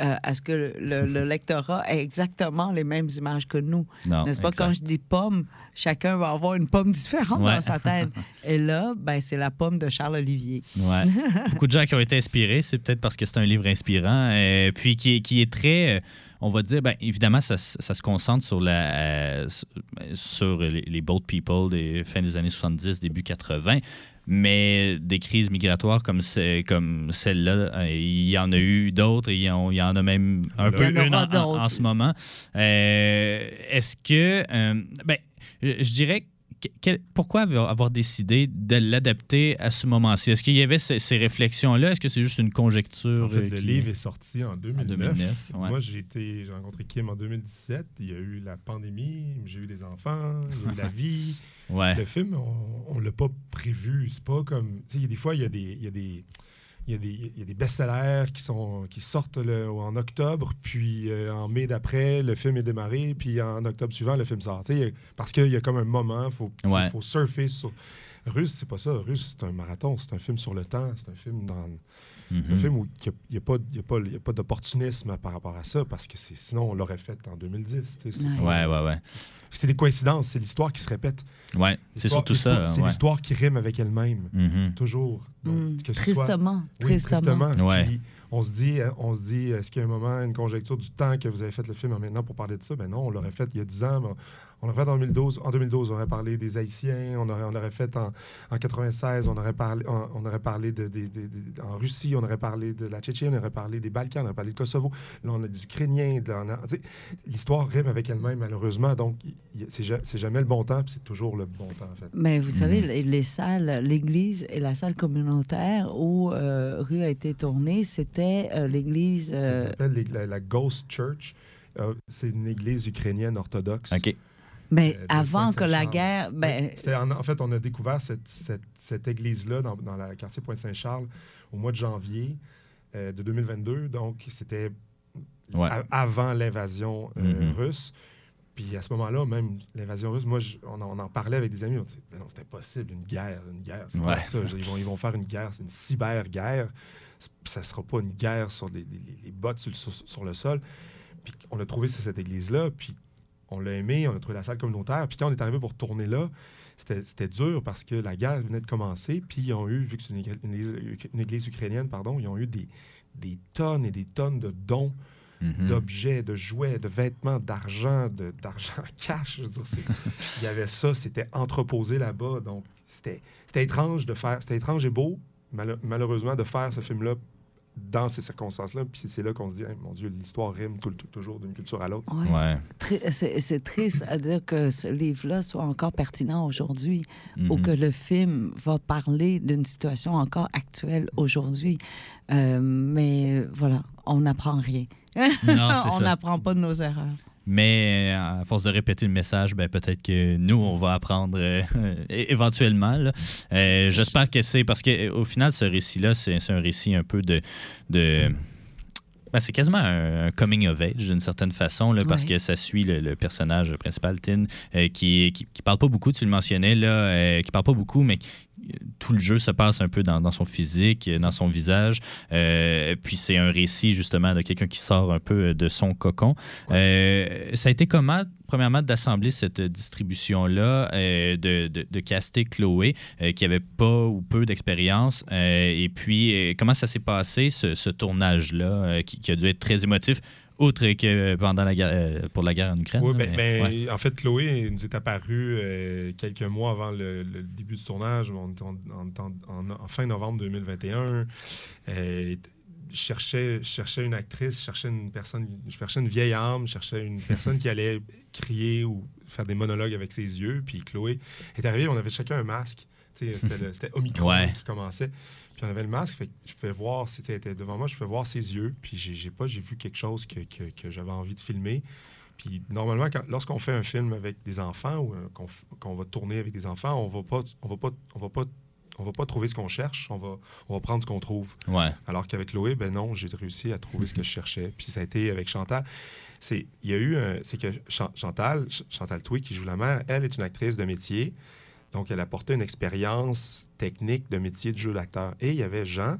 euh, à ce que le, le lectorat ait exactement les mêmes images que nous. N'est-ce pas? exact. Quand je dis pomme, chacun va avoir une pomme différente Ouais. dans sa tête. Et là, ben, c'est la pomme de Charles Olivier. Ouais. Beaucoup de gens qui ont été inspirés, c'est peut-être parce que c'est un livre inspirant, euh, puis qui, est- qui est très, euh, on va dire, ben, évidemment, ça, ça se concentre sur, la, euh, s- sur les, les boat people des fins des années 70, début 80. Mais des crises migratoires comme, comme celle-là, euh, il y en a eu d'autres et il y en, a même un Il peu en une en, en- d'autres. en ce moment. Euh, Est-ce que, euh, ben, je, je dirais, que- pourquoi avoir décidé de l'adapter à ce moment-ci? Est-ce qu'il y avait ces, ces réflexions-là? Est-ce que c'est juste une conjecture? En fait, euh, le qui- livre est sorti en 2009. 2009, ouais. Moi, j'ai rencontré Kim en 2017. Il y a eu la pandémie, j'ai eu des enfants, il y a eu la vie. Ouais. Le film, on, on l'a pas prévu. C'est pas comme, fois, il y a des, il y a des, il y a des, il y a des best-sellers qui sont, qui sortent le- en octobre, puis euh, en mai d'après, le film est démarré, puis en octobre suivant, le film sort. Il a- parce qu'il y a comme un moment, faut, faut, Ouais. faut surfer sur. Russe, c'est pas ça. Russe, c'est un marathon, c'est un film sur le temps, c'est un film dans. Mhm. Un film où il n'y a, pas, il y a pas, il y a pas d'opportunisme par rapport à ça, parce que sinon, on l'aurait fait en 2010. tu sais, c'est Ouais, ouais, ouais. C'est des coïncidences, c'est l'histoire qui se répète. Ouais, c'est surtout ça. C'est ouais. l'histoire qui rime avec elle-même, Mhm. toujours. Donc, Mm. que ce soit- Tristement. Oui, tristement. tristement. Ouais. Puis on se dit, euh, on se dit, est-ce qu'il y a un moment, une conjecture du temps que vous avez fait le film maintenant pour parler de ça? Ben non, on l'aurait fait il y a 10 ans. mais on l'aurait fait en 2012. En 2012, on aurait parlé des Haïtiens. On aurait, on l'aurait fait en, en 96. On aurait parlé, on, on aurait parlé de, en Russie. On aurait parlé de la Tchétchénie. On aurait parlé des Balkans. On aurait parlé du Kosovo. Là, on a des Ukrainiens. de- L'histoire rime avec elle-même, malheureusement. Donc, c'est ja- c'est jamais le bon temps, puis c'est toujours le bon temps, en fait. Mais vous savez, Mhm. les, les salles, l'église et la salle communautaire où euh, Rue a été tournée, c'était euh, l'église. Ça euh, s'appelle les- la, la Ghost Church. Euh, c'est une église ukrainienne orthodoxe. OK. Mais euh, de avant que la guerre. Ben, en, en fait, on a découvert cette, cette, cette église-là dans, dans le quartier Pointe-Saint-Charles au mois de janvier euh, de 2022. Donc, c'était Ouais. avant l'invasion euh, Mhm. russe. Puis à ce moment-là, même l'invasion russe, moi, je- on, en, on en parlait avec des amis. On disait, mais non, c'est impossible, une guerre, une guerre. C'est Ouais. ça. Ils vont, ils vont faire une guerre, c'est une cyber-guerre. Ça sera pas une guerre sur les, les- les bottes sur, le- sur- sur le sol. Puis on a trouvé cette église-là, puis on l'a aimé, on a trouvé la salle communautaire. Puis quand on est arrivé pour tourner là, c'était dur parce que la guerre venait de commencer. Puis ils ont eu, vu que c'est une, église- une église- une église ukrainienne, pardon, ils ont eu des, des tonnes et des tonnes de dons Mhm. d'objets, de jouets, de vêtements, d'argent, de- d'argent cash. Je veux dire, c'est- il y avait ça, c'était entreposé là-bas. Donc, c'était c'était étrange de faire, c'était étrange et beau, mal- malheureusement, de faire ce film-là dans ces circonstances-là. Puis c'est là qu'on se dit, Hey, mon Dieu, l'histoire rime tout toujours d'une culture à l'autre. ouais. C'est c'est triste à dire que ce livre-là soit encore pertinent aujourd'hui ou Mhm. que le film va parler d'une situation encore actuelle aujourd'hui. Euh, mais voilà, on n'apprend rien. Non, c'est on n'apprend pas de nos erreurs. Mais euh, à force de répéter le message, ben, peut-être que nous, on va apprendre euh, éventuellement. Euh, J'espère que c'est parce qu'au final, ce récit-là, c'est un récit un peu de. de ben, c'est quasiment un, un coming of age d'une certaine façon, là, parce Ouais. que ça suit le, le personnage principal, Tin, euh, qui, qui, qui parle pas beaucoup, tu le mentionnais, là, qui parle pas beaucoup, mais tout le jeu se passe un peu dans, dans son physique, dans son visage. Euh, puis c'est un récit justement de quelqu'un qui sort un peu de son cocon. Euh, ça a été comment, premièrement, d'assembler cette distribution-là, euh, de, de, de caster Chloé, qui avait pas ou peu d'expérience. Et puis, comment ça s'est passé, ce, ce tournage-là, qui, qui a dû être très émotif, outre que pendant la guerre, euh, pour la guerre en Ukraine. Oui, là, ben, mais- ben, ouais. en fait, Chloé nous est apparue euh, quelques mois avant le, le début du tournage, on en, fin novembre 2021. Euh, je cherchais, une actrice, je cherchais une personne, je cherchais une vieille âme, je cherchais une personne qui allait crier ou faire des monologues avec ses yeux. Puis Chloé est arrivée, on avait chacun un masque. C'était Omicron Ouais. qui commençait. On avait le masque, fait que je pouvais voir, c'était était devant moi, je pouvais voir ses yeux. Puis j'ai pas, j'ai vu quelque chose que, que- que j'avais envie de filmer. Puis normalement, lorsqu'on fait un film avec des enfants ou euh, qu'on va tourner avec des enfants, on va pas, on va pas, on va pas, on va pas trouver ce qu'on cherche, on va, on va prendre ce qu'on trouve. Ouais. Alors qu'avec Chloé, ben non, j'ai réussi à trouver ce que je cherchais. Puis ça a été avec Chantal. C'est, il y a eu, c'est que Chan- Chantal, Ch- Chantal Touy, qui joue la mère, elle est une actrice de métier. Donc, elle apportait une expérience technique de métier de jeu d'acteur. Et il y avait Jean,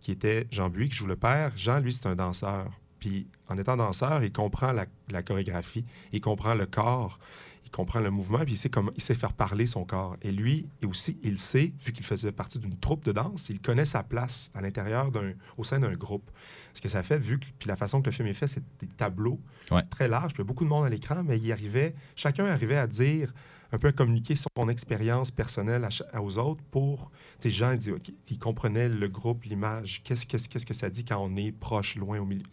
qui était Jean Buis, qui joue le père. Jean, lui, c'est un danseur. Puis, en étant danseur, il comprend la, la chorégraphie, il comprend le corps, il comprend le mouvement, puis il sait, comment, il sait faire parler son corps. Et lui, et aussi, il sait, vu qu'il faisait partie d'une troupe de danse, il connaît sa place à l'intérieur d'un, au sein d'un groupe. Ce que ça fait, vu que, puis la façon que le film est fait, c'est des tableaux Ouais. très larges, puis il y a beaucoup de monde à l'écran, mais il arrivait, chacun arrivait à dire, un peu communiquer son expérience personnelle aux autres pour, tu sais, Jean, il, dit, OK, il comprenait le groupe, l'image, qu'est-ce, qu'est-ce, qu'est-ce que ça dit quand on est proche, loin, au milieu.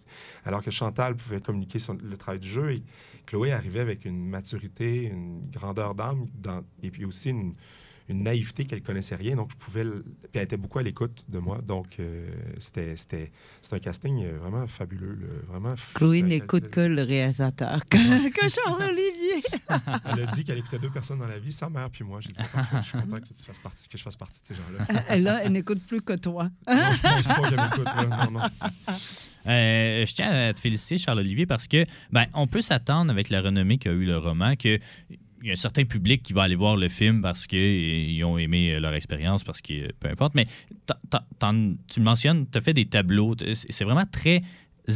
Alors que Chantal pouvait communiquer son- le travail du jeu et Chloé arrivait avec une maturité, une grandeur d'âme et puis aussi une, une naïveté qu'elle connaissait rien. Donc, je pouvais. le- Puis elle était beaucoup à l'écoute de moi. Donc, euh, c'était, c'était, c'était un casting euh, vraiment fabuleux. là, Vraiment. Chloé n'écoute que le réalisateur, que, que Charles-Olivier. Elle a dit qu'elle écoutait deux personnes dans la vie, sa mère puis moi. J'ai dit, je suis content que, tu fasses partie, que je fasse partie de ces gens-là. Elle, là, elle n'écoute plus que toi. Non, je pense pas qu'elle m'écoute. là. Non, non. Euh, je tiens à te féliciter, Charles-Olivier, parce que ben, on peut s'attendre, avec la renommée qu'a eu le roman, que il y a un certain public qui va aller voir le film parce qu'ils ont aimé euh, leur expérience, parce que peu importe. Mais t'en- t'en- t'en- tu le mentionnes, tu as fait des tableaux. t- c'est vraiment très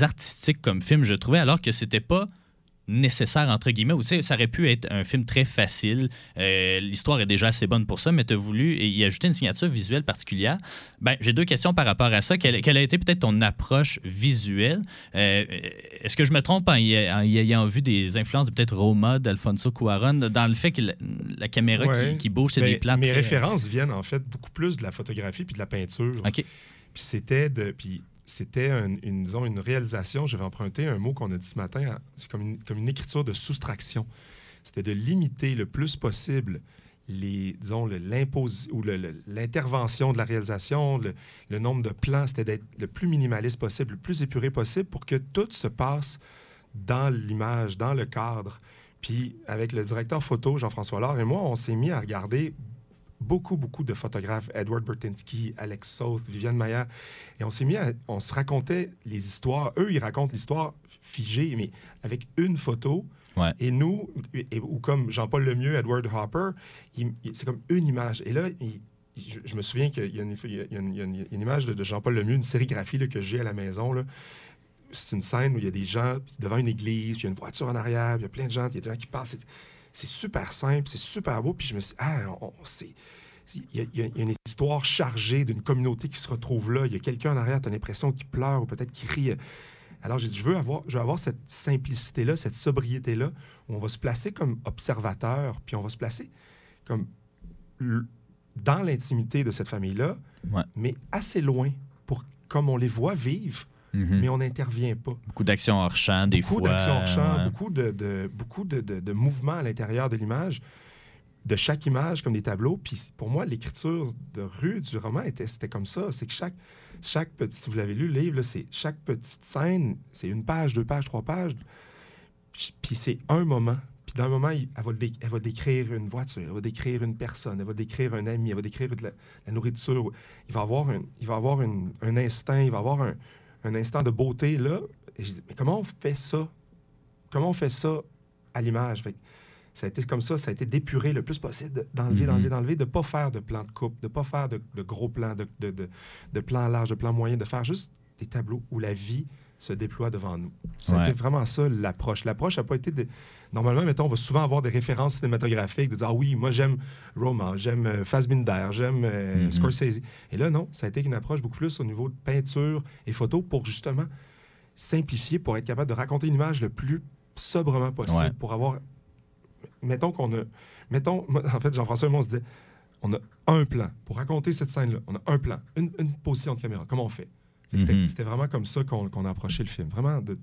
artistique comme film, je trouvais, alors que c'était pas nécessaire, entre guillemets. Ou, tu sais, ça aurait pu être un film très facile. Euh, L'histoire est déjà assez bonne pour ça, mais tu as voulu y ajouter une signature visuelle particulière. Ben, J'ai deux questions par rapport à ça. Quelle, quelle a été peut-être ton approche visuelle? Euh, Est-ce que je me trompe en y, en y ayant vu des influences de peut-être Roma, d'Alfonso Cuaron, dans le fait que la, la caméra Ouais. qui, qui bouge, c'est Ben, des plans Mes très- références viennent en fait beaucoup plus de la photographie puis de la peinture. OK. Puis c'était de. Puis c'était un- une, disons, une réalisation. Je vais emprunter un mot qu'on a dit ce matin. C'est comme une, comme une écriture de soustraction. C'était de limiter le plus possible les, disons, ou l'intervention de la réalisation, le, le nombre de plans, c'était d'être le plus minimaliste possible, le plus épuré possible pour que tout se passe dans l'image, dans le cadre. Puis avec le directeur photo, Jean-François Laure et moi, on s'est mis à regarder beaucoup, beaucoup de photographes, Edward Bertinsky, Alex South, Viviane Maillard, et on s'est mis à, on se racontait les histoires. Eux, ils racontent l'histoire figée, mais avec une photo. Ouais. Et nous, et- ou comme Jean-Paul Lemieux, Edward Hopper, c'est comme une image. Et là, il- je, je me souviens qu'il y a une, y y a image de, de Jean-Paul Lemieux, une sérigraphie là, que j'ai à la maison. là. C'est une scène où il y a des gens devant une église, puis il y a une voiture en arrière, puis il y a plein de gens, il y a des gens qui passent. C'est super simple, c'est super beau. Puis je me suis dit, ah, c'est- il y, a, y y une histoire chargée d'une communauté qui se retrouve là. Il y a quelqu'un en arrière, tu as l'impression qu'il pleure ou peut-être qu'il rit. Alors j'ai dit, je veux avoir, je veux avoir cette simplicité-là, cette sobriété-là, où on va se placer comme observateur, puis on va se placer comme dans l'intimité de cette famille-là, Ouais. mais assez loin pour comme on les voit vivre, Mhm. mais on n'intervient pas. Beaucoup d'actions hors champ, des beaucoup fois. d'actions hors champ, ouais. beaucoup de, de- beaucoup de, de- de mouvements à l'intérieur de l'image, de chaque image comme des tableaux. Puis pour moi, l'écriture de rue du roman était c'était comme ça. C'est que chaque chaque petit, si vous l'avez lu le livre, c'est chaque petite scène, c'est une page, deux pages, trois pages. Puis c'est un moment. Puis dans un moment, elle va, elle va décrire une voiture, elle va décrire une personne, elle va décrire un ami, elle va décrire de la, la nourriture. Il va avoir un, il va avoir une- un instinct, il va avoir un, un instant de beauté là. Et je dis, mais comment on fait ça? Comment on fait ça à l'image? Ça a été comme ça, ça a été d'épurer le plus possible, de- d'enlever, Mhm. d'enlever, d'enlever, de ne pas faire de plan de coupe, de ne pas faire de, de gros plans, de, de, plans larges, de plans moyens, de faire juste des tableaux où la vie se déploie devant nous. Ça a été vraiment ça l'approche. L'approche n'a pas été de... Normalement, mettons, on va souvent avoir des références cinématographiques, de dire Ah oui, moi j'aime Roma, j'aime euh, Fassbinder, j'aime euh, Mhm. Scorsese. Et là, non, ça a été une approche beaucoup plus au niveau de peinture et photo pour justement simplifier, pour être capable de raconter une image le plus sobrement possible, Ouais. pour avoir. Mettons qu'on a. Mettons, en fait, Jean-François et moi, on se disait on a un plan. Pour raconter cette scène-là, on a un plan, une, une position de caméra. Comment on fait? Que C'était vraiment comme ça qu'on qu'on a approché le film. Vraiment de,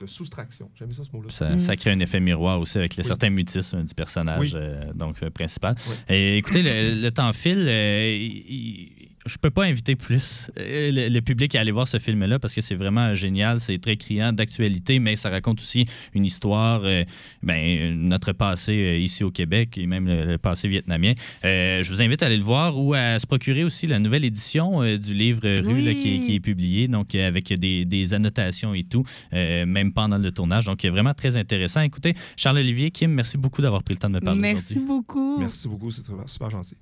de soustraction. J'aime ça ce mot-là. Ça, ça crée un effet miroir aussi avec le Oui. certain mutisme du personnage Oui. euh, donc, euh, principal. Oui. Et écoutez, le, le temps file. euh, il- il- je peux pas inviter plus euh, le, le public à aller voir ce film-là parce que c'est vraiment génial. C'est très criant d'actualité, mais ça raconte aussi une histoire, euh, ben, notre passé euh, ici au Québec et même le, le passé vietnamien. Euh, je vous invite à aller le voir ou à se procurer aussi la nouvelle édition euh, du livre Rue là, qui, est- Oui. qui est publié, donc avec des, des annotations et tout, euh, même pendant le tournage. Donc, vraiment très intéressant. Écoutez, Charles-Olivier, Kim, merci beaucoup d'avoir pris le temps de me parler Merci beaucoup. Merci beaucoup, c'est très- super gentil.